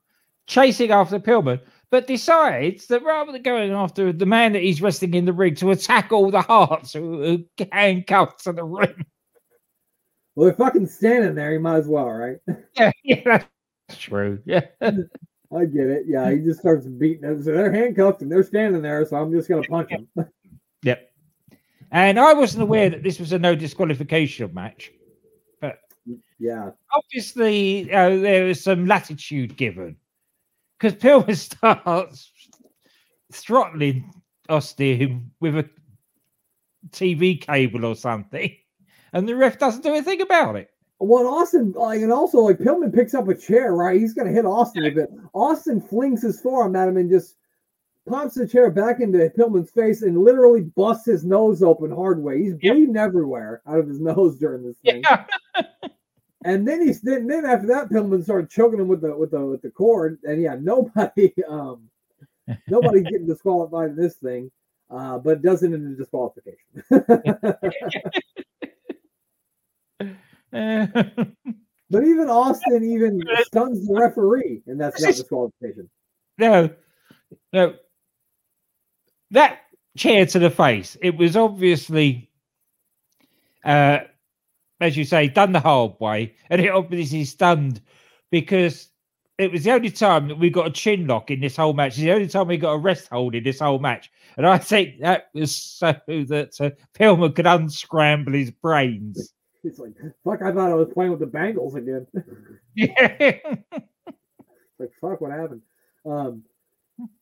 [SPEAKER 2] chasing after Pillman, but decides that rather than going after the man that he's wrestling in the ring to attack all the Harts who who handcuffed to the ring.
[SPEAKER 1] Well, they're fucking standing there. You might as well, right?
[SPEAKER 2] Yeah, yeah, that's true. Yeah.
[SPEAKER 1] I get it. Yeah, he just starts beating them. So they're handcuffed and they're standing there. So I'm just gonna punch them.
[SPEAKER 2] Yep. And I wasn't aware that this was a no disqualification match.
[SPEAKER 1] But yeah,
[SPEAKER 2] Obviously, uh, there was some latitude given because Pillman starts throttling Austin with a TV cable or something, and the ref doesn't do anything about it.
[SPEAKER 1] Well, and Austin, like, and also like Pillman picks up a chair, right? He's gonna hit Austin a bit. Austin flings his forearm at him and just pops the chair back into Pillman's face and literally busts his nose open hard way. He's bleeding everywhere out of his nose during this thing.
[SPEAKER 2] Yeah.
[SPEAKER 1] And then he's then, then after that, Pillman started choking him with the with the with the cord. And yeah, nobody um nobody's getting disqualified in this thing. Uh, but it doesn't end in disqualification.
[SPEAKER 2] Uh,
[SPEAKER 1] but even Austin even stuns the referee, and that's not disqualification.
[SPEAKER 2] no, no. That chair to the face, it was obviously, uh, as you say, done the hard way. And it obviously stunned because it was the only time that we got a chin lock in this whole match. It's the only time we got a rest hold in this whole match. And I think that was so that uh, Pillman could unscramble his brains.
[SPEAKER 1] It's like, fuck, I thought I was playing with the Bengals again.
[SPEAKER 2] Yeah.
[SPEAKER 1] like, fuck, what happened? Um,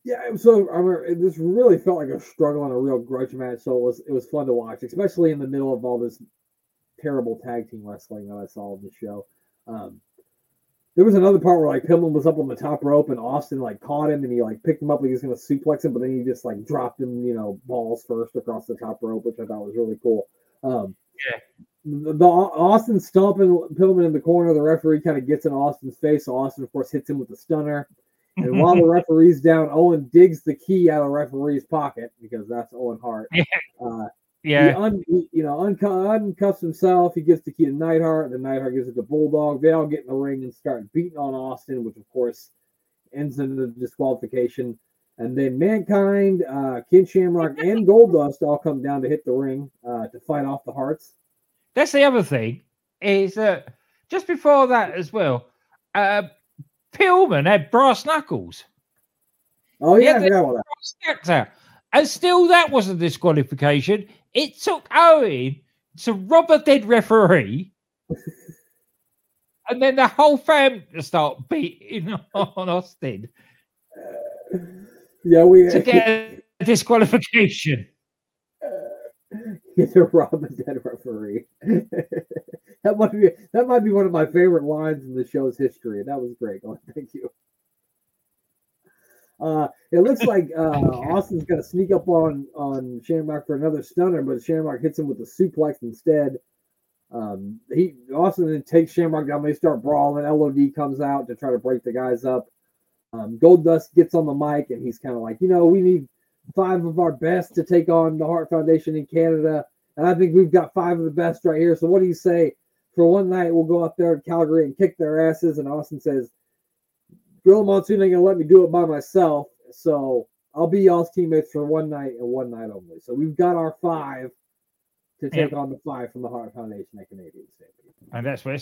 [SPEAKER 1] Yeah, so I remember this really felt like a struggle and a real grudge match. So it was it was fun to watch, especially in the middle of all this terrible tag team wrestling that I saw on the show. Um, there was another part where like Pillman was up on the top rope and Austin like caught him and he like picked him up like he was gonna suplex him, but then he just like dropped him, you know, balls first across the top rope, which I thought was really cool. Um,
[SPEAKER 2] Yeah.
[SPEAKER 1] The, the Austin stomping Pillman in the corner, the referee kind of gets in Austin's face. So Austin, of course, hits him with a stunner. And while the referee's down, Owen digs the key out of the referee's pocket because that's Owen Hart.
[SPEAKER 2] Yeah.
[SPEAKER 1] Uh,
[SPEAKER 2] yeah,
[SPEAKER 1] he, un, he you know, uncu- uncuffs himself. He gives the key to Neidhart. Then Neidhart gives it to Bulldog. They all get in the ring and start beating on Austin, which of course ends in the disqualification. And then Mankind, uh, Ken Shamrock, and Goldust all come down to hit the ring uh, to fight off the Harts.
[SPEAKER 2] That's the other thing is that just before that as well, uh, Pillman had brass knuckles.
[SPEAKER 1] Oh yeah,
[SPEAKER 2] Yeah,
[SPEAKER 1] I forgot about that.
[SPEAKER 2] Snacks out. And still, that was a disqualification. It took Owen to rob a dead referee, and then the whole family start beating on Austin
[SPEAKER 1] Yeah, we
[SPEAKER 2] to get a disqualification.
[SPEAKER 1] He's a Robin dead referee. that might be that might be one of my favorite lines in the show's history. That was great. Oh, thank you. Uh, it looks like uh, Austin's going to sneak up on on Shamrock for another stunner, but Shamrock hits him with a suplex instead. Um, he Austin then takes Shamrock down. They start brawling. LOD comes out to try to break the guys up. Um, Goldust gets on the mic and he's kind of like, you know, we need five of our best to take on the Hart Foundation in Canada, and I think we've got five of the best right here. So what do you say? For one night, we'll go up there in Calgary and kick their asses. And Austin says, Gorilla Monsoon ain't gonna let me do it by myself, so I'll be y'all's teammates for one night and one night only. So we've got our five to take on the five from the Hart Foundation at Canadian State.
[SPEAKER 2] And that's where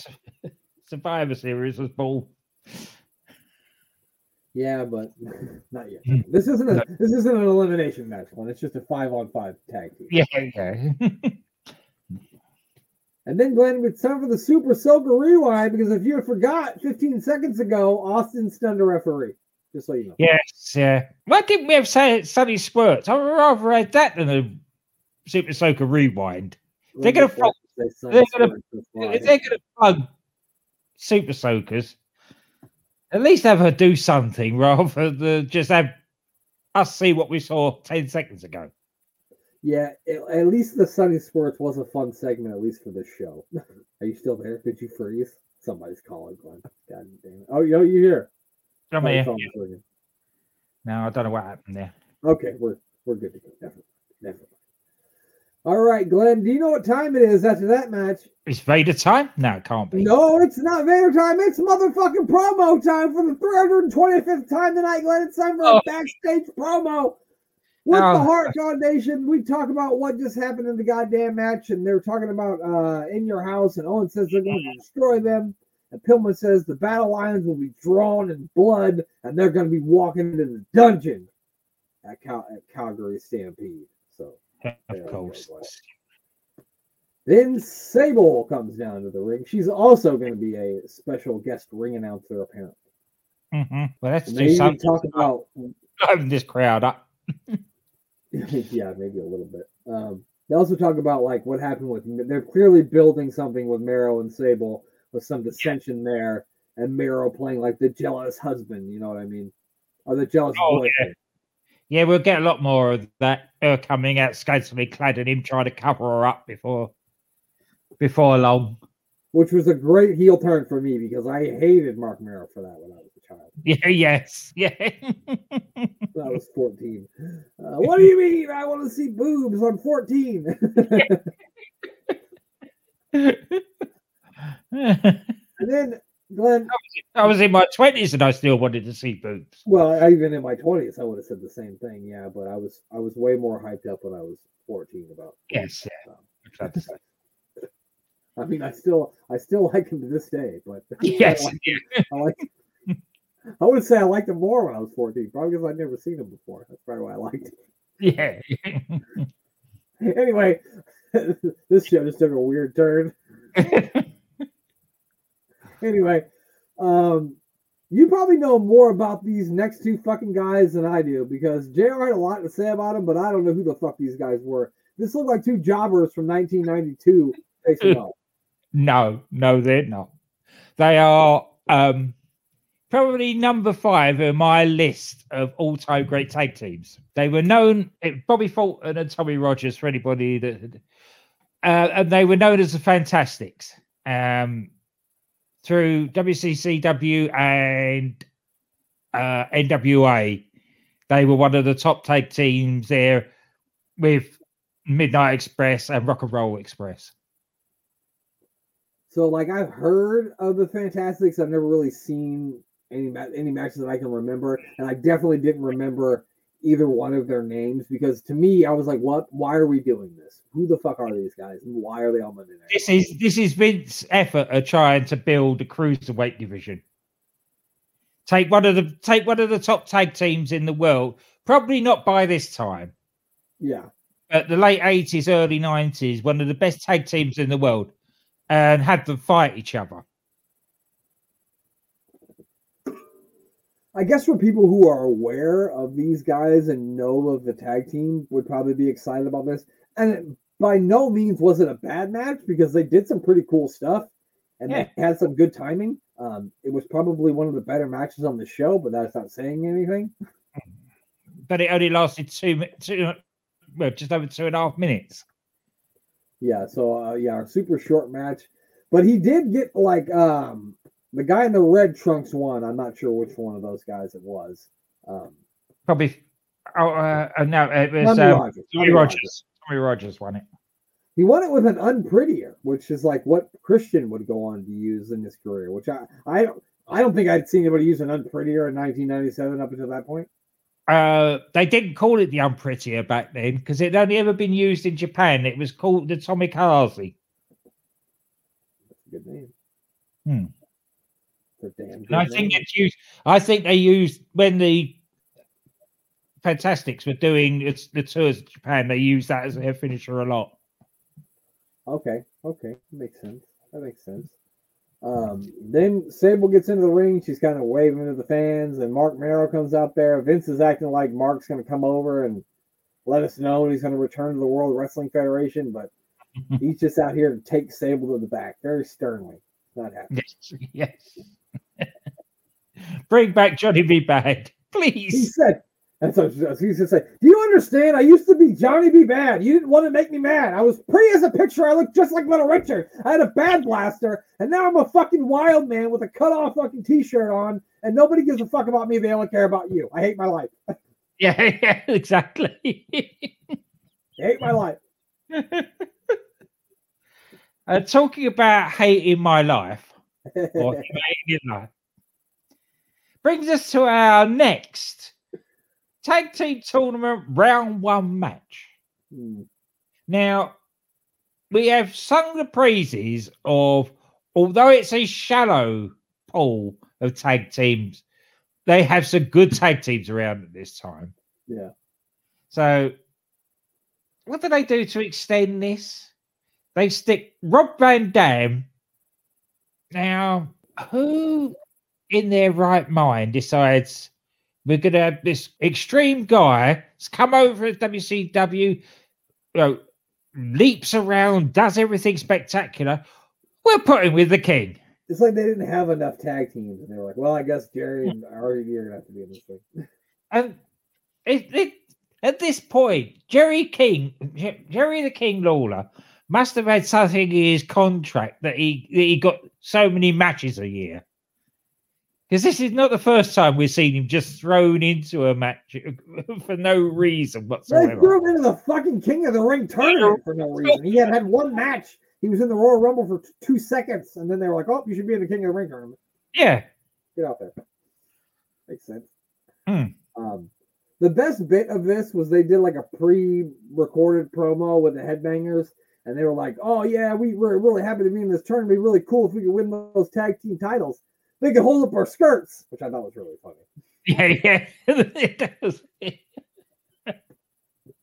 [SPEAKER 2] Survivor Series was born.
[SPEAKER 1] Yeah, but not yet. Hmm. This isn't a this isn't an elimination match one. It's just a five on five tag team.
[SPEAKER 2] Yeah, yeah.
[SPEAKER 1] And then Glenn, it's time for the Super Soaker rewind because if you forgot 15 seconds ago, Austin stunned a referee. Just so you know.
[SPEAKER 2] yes, yeah. Why didn't we have Sunny Squirts? I would rather had that than a Super Soaker Rewind. They're gonna they're gonna-
[SPEAKER 1] sort of fly.
[SPEAKER 2] If they're to plug Super Soakers, at least have her do something rather than just have us see what we saw 10 seconds ago.
[SPEAKER 1] Yeah, it- at least the Sunny Sports was a fun segment, at least for this show. Are you still there? Did you freeze? Somebody's calling, Glenn. God damn it. Oh, yo, you here?
[SPEAKER 2] Come
[SPEAKER 1] Oh,
[SPEAKER 2] here.
[SPEAKER 1] phone was ringing.
[SPEAKER 2] No, I don't know what happened there.
[SPEAKER 1] Okay, we're we're good to go. Never. Never mind. All right, Glenn. Do you know what time it is after that match?
[SPEAKER 2] It's Vader time? No, it can't be.
[SPEAKER 1] No, it's not Vader time. It's motherfucking promo time for the 325th time tonight, Glenn. It's time for a
[SPEAKER 2] Oh.
[SPEAKER 1] backstage promo with the
[SPEAKER 2] Oh.
[SPEAKER 1] Hart Foundation. We talk about what just happened in the goddamn match, and they're talking about uh, in your house, and Owen says they're going to destroy them. And Pillman says the battle lines will be drawn in blood, and they're going to be walking into the dungeon at, Cal- at Calgary Stampede. So
[SPEAKER 2] Of
[SPEAKER 1] then Sable comes down to the ring. She's also going to be a special guest ring announcer, apparently.
[SPEAKER 2] hmm Well,
[SPEAKER 1] And
[SPEAKER 2] do something.
[SPEAKER 1] talk about,
[SPEAKER 2] this crowd up.
[SPEAKER 1] yeah, maybe a little bit. Um, they also talk about like what happened with. They're clearly building something with Mero and Sable, with some dissension there, and Mero playing like the jealous husband. You know what I mean? Or the jealous
[SPEAKER 2] Oh,
[SPEAKER 1] boyfriend.
[SPEAKER 2] Yeah, we'll get a lot more of that. Her coming out scantily clad and him trying to cover her up before before long.
[SPEAKER 1] which was a great heel turn for me because I hated Marc Mero for that when I was a child.
[SPEAKER 2] Yeah, yes, yeah.
[SPEAKER 1] I was 14. Uh, what do you mean? I want to see boobs. I'm 14. and then Glenn,
[SPEAKER 2] I was in my twenties and I still wanted to see boobs.
[SPEAKER 1] well, I, even in my 20s, I would have said the same thing. Yeah, but I was I was way more hyped up when I was 14 about.
[SPEAKER 2] Yes,
[SPEAKER 1] Um, I mean, I still I still like him to this day, but
[SPEAKER 2] Yes,
[SPEAKER 1] I like, I like. I would say I liked him more when I was 14, probably because I'd never seen him before. That's probably why I liked him.
[SPEAKER 2] yeah.
[SPEAKER 1] Anyway, this show just took a weird turn. Anyway, um, You probably know more about these next two fucking guys than I do because JR had a lot to say about them, but I don't know who the fuck these guys were. This looked like two jobbers from 1992 facing off.
[SPEAKER 2] No, no, they're not. They are um, probably number five in my list of all-time great tag teams. They were known, Bobby Fulton and Tommy Rogers, for anybody that, uh, and they were known as the Fantastics. Um, through WCCW and uh, NWA. They were one of the top tag teams there with Midnight Express and Rock and Roll Express.
[SPEAKER 1] So, like, I've heard of the Fantastics. I've never really seen any any matches that I can remember, and I definitely didn't remember either one of their names because to me, I was like, "What? Why are we doing this? Who the fuck are these guys? And why are they on Monday Night?"
[SPEAKER 2] This is this is Vince's effort of trying to build a cruiserweight division. Take one of the take one of the top tag teams in the world. Probably not by this time.
[SPEAKER 1] Yeah.
[SPEAKER 2] At the late eighties, early nineties, one of the best tag teams in the world, and had them fight each other.
[SPEAKER 1] I guess for people who are aware of these guys and know of the tag team would probably be excited about this. And it, by no means was it a bad match because they did some pretty cool stuff and
[SPEAKER 2] Yeah.
[SPEAKER 1] they had some good timing. Um, it was probably one of the better matches on the show, but that's not saying anything.
[SPEAKER 2] But it only lasted two, two well, just over two and a half minutes.
[SPEAKER 1] Yeah, so uh, yeah, a super short match, but he did get like um the guy in the red trunks won. I'm not sure which one of those guys it was. Um,
[SPEAKER 2] Probably. Oh uh, uh, no, it was
[SPEAKER 1] Tommy
[SPEAKER 2] um,
[SPEAKER 1] Rogers.
[SPEAKER 2] Tommy
[SPEAKER 1] Tommy
[SPEAKER 2] Rogers. Tommy Rogers won it.
[SPEAKER 1] He won it with an unprettier, which is like what Christian would go on to use in his career. Which I I don't I don't think I'd seen anybody use an unprettier in 1997 up until that point.
[SPEAKER 2] Uh, they didn't call it the Unprettier back then because it had only ever been used in Japan. It was called the Tommy Kazi.
[SPEAKER 1] That's a good name.
[SPEAKER 2] Hmm.
[SPEAKER 1] It's a damn good
[SPEAKER 2] And I think it's used. I think they used when the Fantastics were doing it's the tours of Japan. They used that as their finisher a lot.
[SPEAKER 1] Okay, okay, makes sense. That makes sense. Um, then Sable gets into the ring. She's kind of waving to the fans, and Marc Mero comes out there. Vince is acting like Mark's going to come over and let us know he's going to return to the World Wrestling Federation, but he's just out here to take Sable to the back very sternly. Not happy.
[SPEAKER 2] Yes, yes. Bring back Johnny B.
[SPEAKER 1] Badd,
[SPEAKER 2] please.
[SPEAKER 1] He said, and so he just say, "Do you understand? I used to be Johnny B. Badd. You didn't want to make me mad. I was pretty as a picture. I looked just like Little Richard. I had a bad blaster, and now I'm a fucking wild man with a cut off fucking t-shirt on, and nobody gives a fuck about me. They only care about you. I hate my life.
[SPEAKER 2] Yeah, yeah, exactly.
[SPEAKER 1] I hate my life.
[SPEAKER 2] uh, talking about hating my life, or hating life, brings us to our next tag team tournament round one match.
[SPEAKER 1] Hmm.
[SPEAKER 2] Now, we have sung the praises of, although it's a shallow pool of tag teams, they have some good tag teams around at this time.
[SPEAKER 1] Yeah.
[SPEAKER 2] So, what do they do to extend this? They stick Rob Van Dam. Now, who in their right mind decides we're going to have this extreme guy has come over at WCW, you know, leaps around, does everything spectacular? We're putting with the king.
[SPEAKER 1] It's like they didn't have enough tag teams, and they were like, "Well, I guess Jerry and RVD are gonna have to be in this thing."
[SPEAKER 2] And it, it, at this point, Jerry King, Jerry the King Lawler, must have had something in his contract that he that he got so many matches a year. Because this is not the first time we've seen him just thrown into a match for no reason whatsoever.
[SPEAKER 1] They threw him into the fucking King of the Ring tournament for no reason. He had had one match. He was in the Royal Rumble for two seconds, and then they were like, "Oh, you should be in the King of the Ring tournament.
[SPEAKER 2] Yeah,
[SPEAKER 1] Get out there." Makes sense.
[SPEAKER 2] Hmm.
[SPEAKER 1] Um, the best bit of this was they did like a pre-recorded promo with the Headbangers, and they were like, "Oh yeah, we were really happy to be in this tournament. It'd be really cool if we could win those tag team titles. They could hold up our skirts," which I thought was really funny.
[SPEAKER 2] yeah, yeah.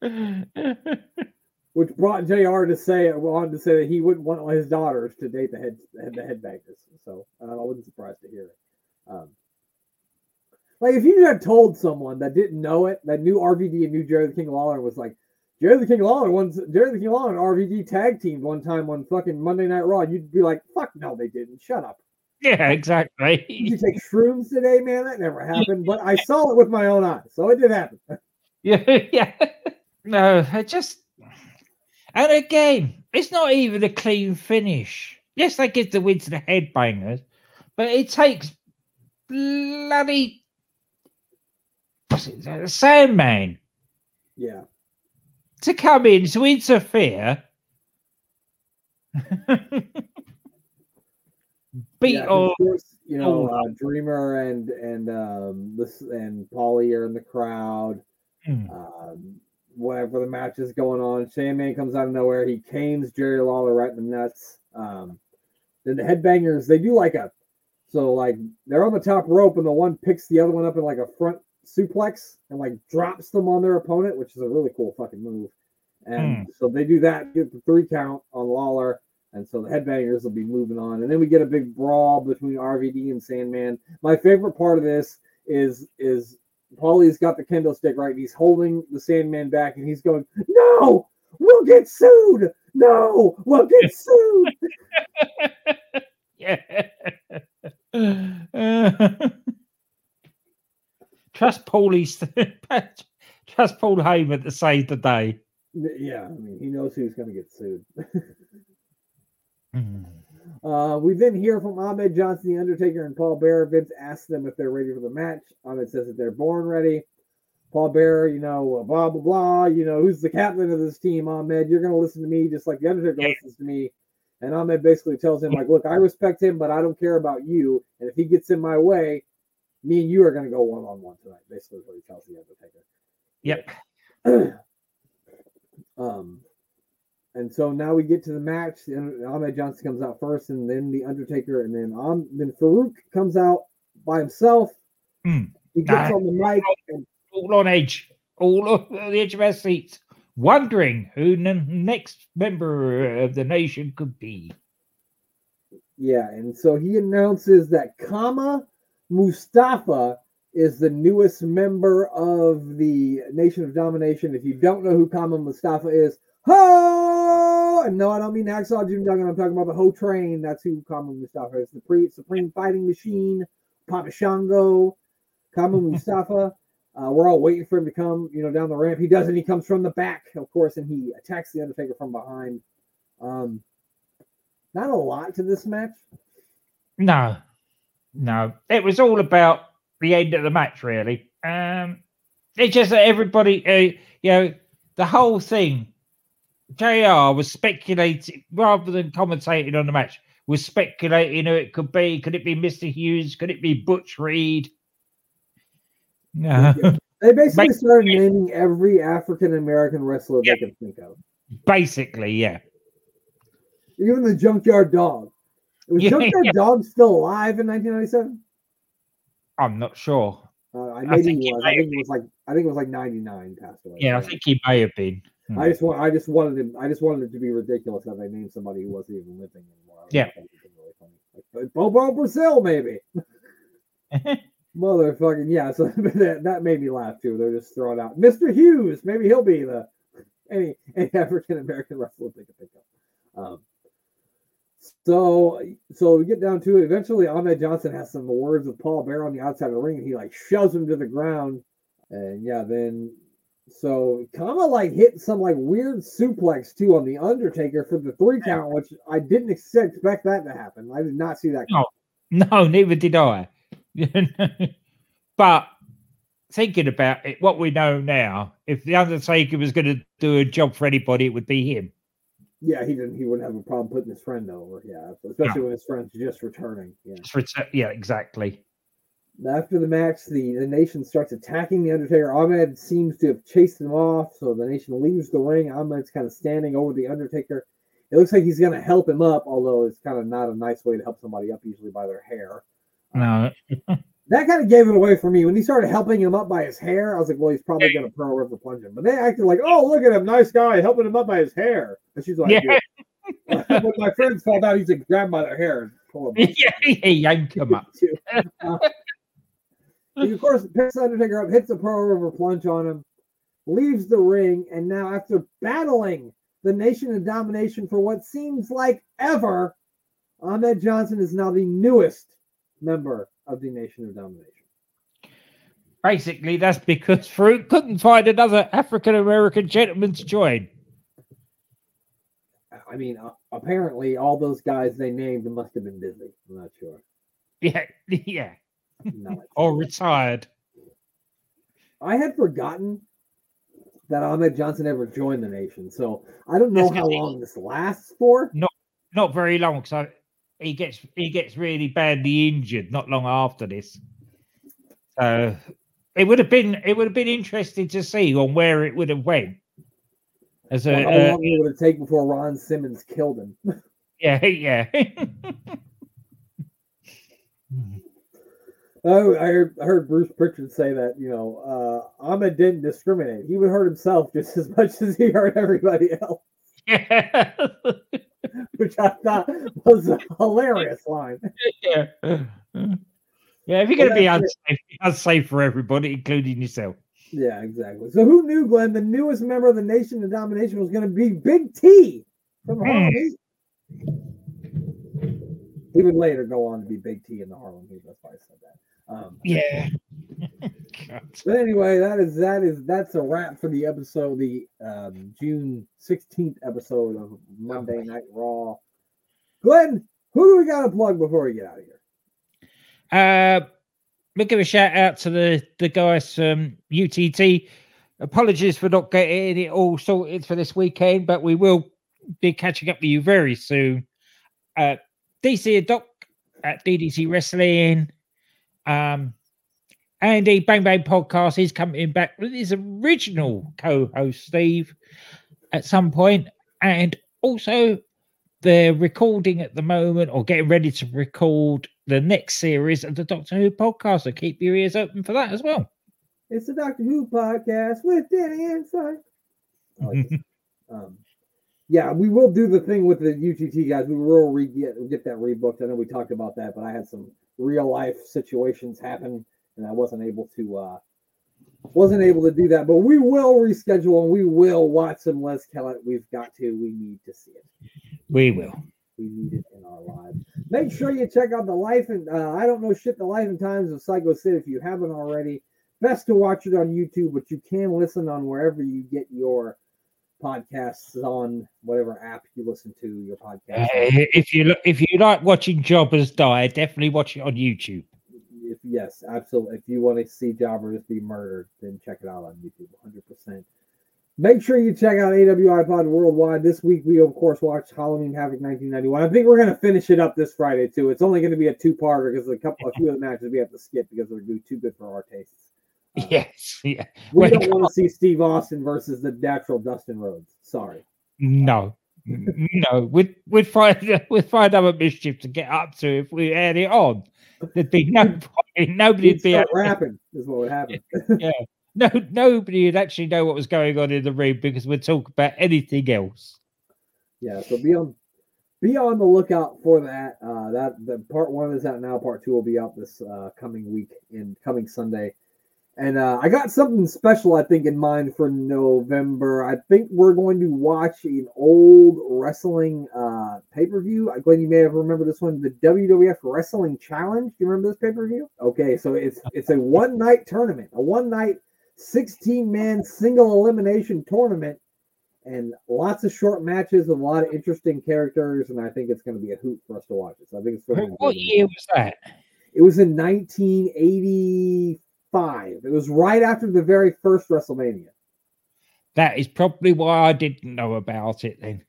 [SPEAKER 1] which brought JR to say on to say that he wouldn't want his daughters to date the head the headbangers. So uh, I wasn't surprised to hear it. Um, Like if you had told someone that didn't know it, that knew RVD and knew Jerry the King of Lawler and was like, Jerry the King of Lawler once Jerry the King of Lawler and RVD tag teamed one time on fucking Monday Night Raw, you'd be like, fuck no, they didn't. Shut up.
[SPEAKER 2] Yeah, exactly.
[SPEAKER 1] Did you take shrooms today, man? That never happened. But I saw it with my own eyes, so it did happen.
[SPEAKER 2] Yeah, yeah. No, it just and again, it's not even a clean finish. Yes, they give the win to the headbangers, but it takes bloody what's it, the Sandman
[SPEAKER 1] Yeah.
[SPEAKER 2] to come in to interfere. Beat
[SPEAKER 1] yeah, of course, you know,
[SPEAKER 2] Oh.
[SPEAKER 1] uh, Dreamer and and um this and Paulie are in the crowd.
[SPEAKER 2] Hmm.
[SPEAKER 1] Um, whatever the match is going on, Sandman comes out of nowhere. He canes Jerry Lawler right in the nuts. Um, then the headbangers they do like a so like they're on the top rope and the one picks the other one up in like a front suplex and like drops them on their opponent, which is a really cool fucking move. And so they do that, get the three count on Lawler. And so the headbangers will be moving on. And then we get a big brawl between RVD and Sandman. My favorite part of this is is Paulie's got the kendo stick right. And he's holding the Sandman back and he's going, No, we'll get sued. No, we'll get sued.
[SPEAKER 2] Yeah. trust Paulie's trust Paul Heyman to save the day.
[SPEAKER 1] yeah, I mean, he knows who's going to get sued. Uh, we then hear from Ahmed Johnson, The Undertaker, and Paul Bearer. Vince asks them if they're ready for the match. Ahmed says that they're born ready. Paul Bearer, you know, blah, blah, blah. You know, who's the captain of this team, Ahmed? You're going to listen to me just like The Undertaker
[SPEAKER 2] Yeah.
[SPEAKER 1] listens to me. And Ahmed basically tells him, like, look, I respect him, but I don't care about you. And if he gets in my way, me and you are going to go one on one tonight. Basically, is what he tells The Undertaker.
[SPEAKER 2] Yep.
[SPEAKER 1] Um, and so now we get to the match. And Ahmed Johnson comes out first, and then the Undertaker, and then um, then Farouk comes out by himself.
[SPEAKER 2] Hmm.
[SPEAKER 1] He gets
[SPEAKER 2] Nah.
[SPEAKER 1] on the mic, and
[SPEAKER 2] All on edge. All on the edge of our seats. Wondering who the next member of the nation could be.
[SPEAKER 1] yeah, and so he announces that Kama Mustafa is the newest member of the Nation of Domination. If you don't know who Kama Mustafa is, ho! No, I don't mean Hacksaw Jim Duggan. I'm talking about the whole train. That's who Kama Mustafa is. The pre- Supreme Fighting Machine, Papa Shango, Kama Mustafa. Uh, we're all waiting for him to come, you know, down the ramp. He doesn't. He comes from the back, of course, and he attacks the Undertaker from behind. Um, not a lot to this match.
[SPEAKER 2] No, no. It was all about the end of the match, really. Um, it's just that everybody, uh, you know, the whole thing. JR was speculating rather than commentating on the match. Was speculating who it could be. Could it be Mister Hughes? Could it be Butch Reed? No,
[SPEAKER 1] They basically started naming every African American wrestler
[SPEAKER 2] Yeah.
[SPEAKER 1] they can think of,
[SPEAKER 2] basically, yeah.
[SPEAKER 1] even the Junkyard Dog. Was
[SPEAKER 2] Yeah,
[SPEAKER 1] Junkyard
[SPEAKER 2] yeah.
[SPEAKER 1] Dog still alive in 1997?
[SPEAKER 2] I'm not sure.
[SPEAKER 1] Uh, I
[SPEAKER 2] I
[SPEAKER 1] maybe
[SPEAKER 2] think
[SPEAKER 1] he
[SPEAKER 2] he
[SPEAKER 1] was. I think it was like I think it was like 99 passed away.
[SPEAKER 2] Yeah, I think he may have been. Hmm.
[SPEAKER 1] I just want I just wanted him I just wanted it to be ridiculous that they named somebody who wasn't even living anymore. I
[SPEAKER 2] Yeah.
[SPEAKER 1] thought it was really funny. Like, Bobo Brazil, maybe. Motherfucking yeah, so that, that made me laugh too. They're just throwing out Mr. Hughes. Maybe he'll be the any any African American wrestler they can pick up. Um, so so we get down to it. Eventually, Ahmed Johnson has some words with Paul Bearer on the outside of the ring, and he like shoves him to the ground. And yeah, then so Kama like hit some like weird suplex too on the Undertaker for the three count, which I didn't ex- expect that to happen. I did not see that.
[SPEAKER 2] No. No, neither did I. but thinking about it, what we know now, if the Undertaker was going to do a job for anybody, it would be him.
[SPEAKER 1] Yeah, he didn't. He wouldn't have a problem putting his friend over. Yeah, especially when his friend's just returning. Yeah.
[SPEAKER 2] It's ret- Yeah, exactly.
[SPEAKER 1] After the match, the, the nation starts attacking the Undertaker. Ahmed seems to have chased him off, so the nation leaves the ring. Ahmed's kind of standing over the Undertaker. It looks like he's going to help him up, although it's kind of not a nice way to help somebody up, usually by their hair.
[SPEAKER 2] No,
[SPEAKER 1] That kind of gave it away for me. When he started helping him up by his hair, I was like, well, he's probably going to Pearl River plunge him. But they acted like, oh, look at him, nice guy, helping him up by his hair. And she's like,
[SPEAKER 2] yeah,
[SPEAKER 1] when my friends fall out, he's like, grab by their hair and pull them up.
[SPEAKER 2] yeah, yeah, yank him up.
[SPEAKER 1] Uh, he, of course, picks Undertaker up, hits a Pearl River plunge on him, leaves the ring, and now after battling the Nation of Domination for what seems like ever, Ahmed Johnson is now the newest member of the Nation of Domination.
[SPEAKER 2] Basically, that's because Farouk couldn't find another African American gentleman to join.
[SPEAKER 1] I mean, uh, apparently, all those guys they named must have been busy. I'm not sure.
[SPEAKER 2] Yeah, yeah.
[SPEAKER 1] Not
[SPEAKER 2] or retired.
[SPEAKER 1] I had forgotten that Ahmed Johnson ever joined the nation, so I don't know
[SPEAKER 2] Yes,
[SPEAKER 1] how long this lasts for.
[SPEAKER 2] Not very long, so he gets he gets really badly injured not long after this. So it would have been it would have been interesting to see on where it would have went. As a
[SPEAKER 1] How
[SPEAKER 2] uh,
[SPEAKER 1] long would it take before Ron Simmons killed him?
[SPEAKER 2] yeah yeah.
[SPEAKER 1] Oh, I heard, I heard Bruce Pritchard say that, you know, uh, Ahmed didn't discriminate. He would hurt himself just as much as he hurt everybody else,
[SPEAKER 2] yeah.
[SPEAKER 1] which I thought was a hilarious line.
[SPEAKER 2] yeah. Yeah, if you're going to be unsafe, unsafe for everybody, including yourself.
[SPEAKER 1] Yeah, exactly. So who knew, Glenn, the newest member of the Nation of Domination was going to be Big T from
[SPEAKER 2] Hmm.
[SPEAKER 1] Harlem Heat? He would later go on to be Big T in the Harlem Heat. That's why I said that. Um,
[SPEAKER 2] Yeah.
[SPEAKER 1] But anyway, that is that is that's a wrap for the episode, the um, June sixteenth episode of Monday Night Raw. Glenn, who do we got to plug before we get out of here?
[SPEAKER 2] Uh, we give a shout out to the the guys from UTT. Apologies for not getting it all sorted for this weekend, but we will be catching up with you very soon. Uh, DC Doc at DDC Wrestling. Um, Andy Bang Bang Podcast is coming back with his original co-host Steve at some point, and also they're recording at the moment or getting ready to record the next series of the Doctor Who podcast. So keep your ears open for that as well.
[SPEAKER 1] It's the Doctor Who podcast with Danny Inside. I like um, yeah, we will do the thing with the UTT guys. We will re- get, get that rebooked. I know we talked about that, but I had some real life situations happen, and I wasn't able to uh, wasn't able to do that. But we will reschedule and we will watch some Les Kellett. We've got to. We need to see it.
[SPEAKER 2] we will.
[SPEAKER 1] We need it in our lives. Make sure you check out the life and uh, I don't know shit. The life and times of Psycho Sid if you haven't already. Best to watch it on YouTube, but you can listen on wherever you get your podcasts on whatever app you listen to your podcast.
[SPEAKER 2] Uh, if you look, if you like watching jobbers die, definitely watch it on YouTube.
[SPEAKER 1] If yes, absolutely. If you want to see jobbers be murdered, then check it out on YouTube 100%. Make sure you check out AWI Pod Worldwide. This week, we of course watched Halloween Havoc 1991. I think we're going to finish it up this Friday too. It's only going to be a two-parter because a couple, a few of the matches we have to skip because they're too good for our tastes. Uh,
[SPEAKER 2] Yes, yeah.
[SPEAKER 1] we
[SPEAKER 2] When-
[SPEAKER 1] don't want to see Steve Austin versus the natural Dustin Rhodes. Sorry.
[SPEAKER 2] No, N- no. We'd we'd find we'd find other mischief to get up to if we had it on. There'd be no point. Nobody'd be able-
[SPEAKER 1] rapping is what would happen. Yeah.
[SPEAKER 2] No nobody would actually know what was going on in the room because we'd talk about anything else.
[SPEAKER 1] Yeah, so be on be on the lookout for that. Uh, that the part one is out now. Part two will be out this uh, coming week in coming Sunday. And uh, I got something special, I think, in mind for November. I think we're going to watch an old wrestling uh, pay per view. Glenn, you may have remembered this one, the WWF Wrestling Challenge. Do you remember this pay per view? Okay, so it's it's a one night tournament, a one night, sixteen man single elimination tournament and lots of short matches and a lot of interesting characters, and I think it's going to be a hoot for us to watch it. So I think it's going to be
[SPEAKER 2] What year was that?
[SPEAKER 1] It was in 1985. It was right after the very first WrestleMania.
[SPEAKER 2] That is probably why I didn't know about it then.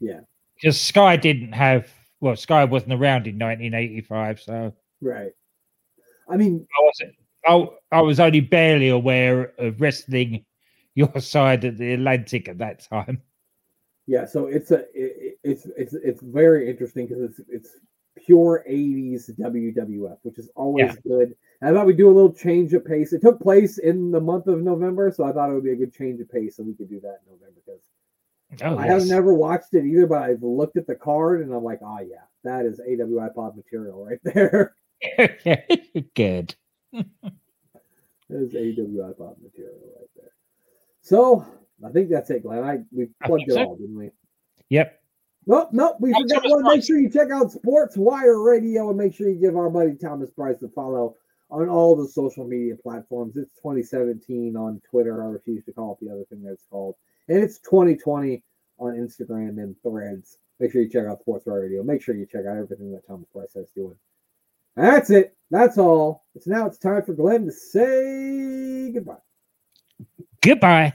[SPEAKER 1] Yeah.
[SPEAKER 2] Because Sky didn't have well, Sky wasn't around in 1985, so
[SPEAKER 1] Right. I mean,
[SPEAKER 2] I wasn't. I, I was only barely aware of wrestling your side of the Atlantic at that time.
[SPEAKER 1] yeah. So it's a it, it's it's it's very interesting because it's it's pure 80s WWF, which is always
[SPEAKER 2] Yeah.
[SPEAKER 1] good. I thought we'd do a little change of pace. It took place in the month of November, so I thought it would be a good change of pace, and we could do that in November because
[SPEAKER 2] Oh,
[SPEAKER 1] I have never watched it either, but I've looked at the card and I'm like, oh yeah, that is AWI pod material right there.
[SPEAKER 2] Good.
[SPEAKER 1] There's AWI pod material right there. So I think that's it, Glenn. I we plugged it
[SPEAKER 2] so.
[SPEAKER 1] all, didn't we?
[SPEAKER 2] Yep.
[SPEAKER 1] Nope, nope. We forgot one. Make sure you check out Sports Wire Radio and make sure you give our buddy Thomas Price a follow on all the social media platforms. It's 2017 on Twitter. I refuse to call it the other thing that's called. And it's 2020 on Instagram and threads. Make sure you check out Sports Radio. Make sure you check out everything that Thomas Price is doing. That's it. That's all. It's now it's time for Glenn to say goodbye.
[SPEAKER 2] Goodbye.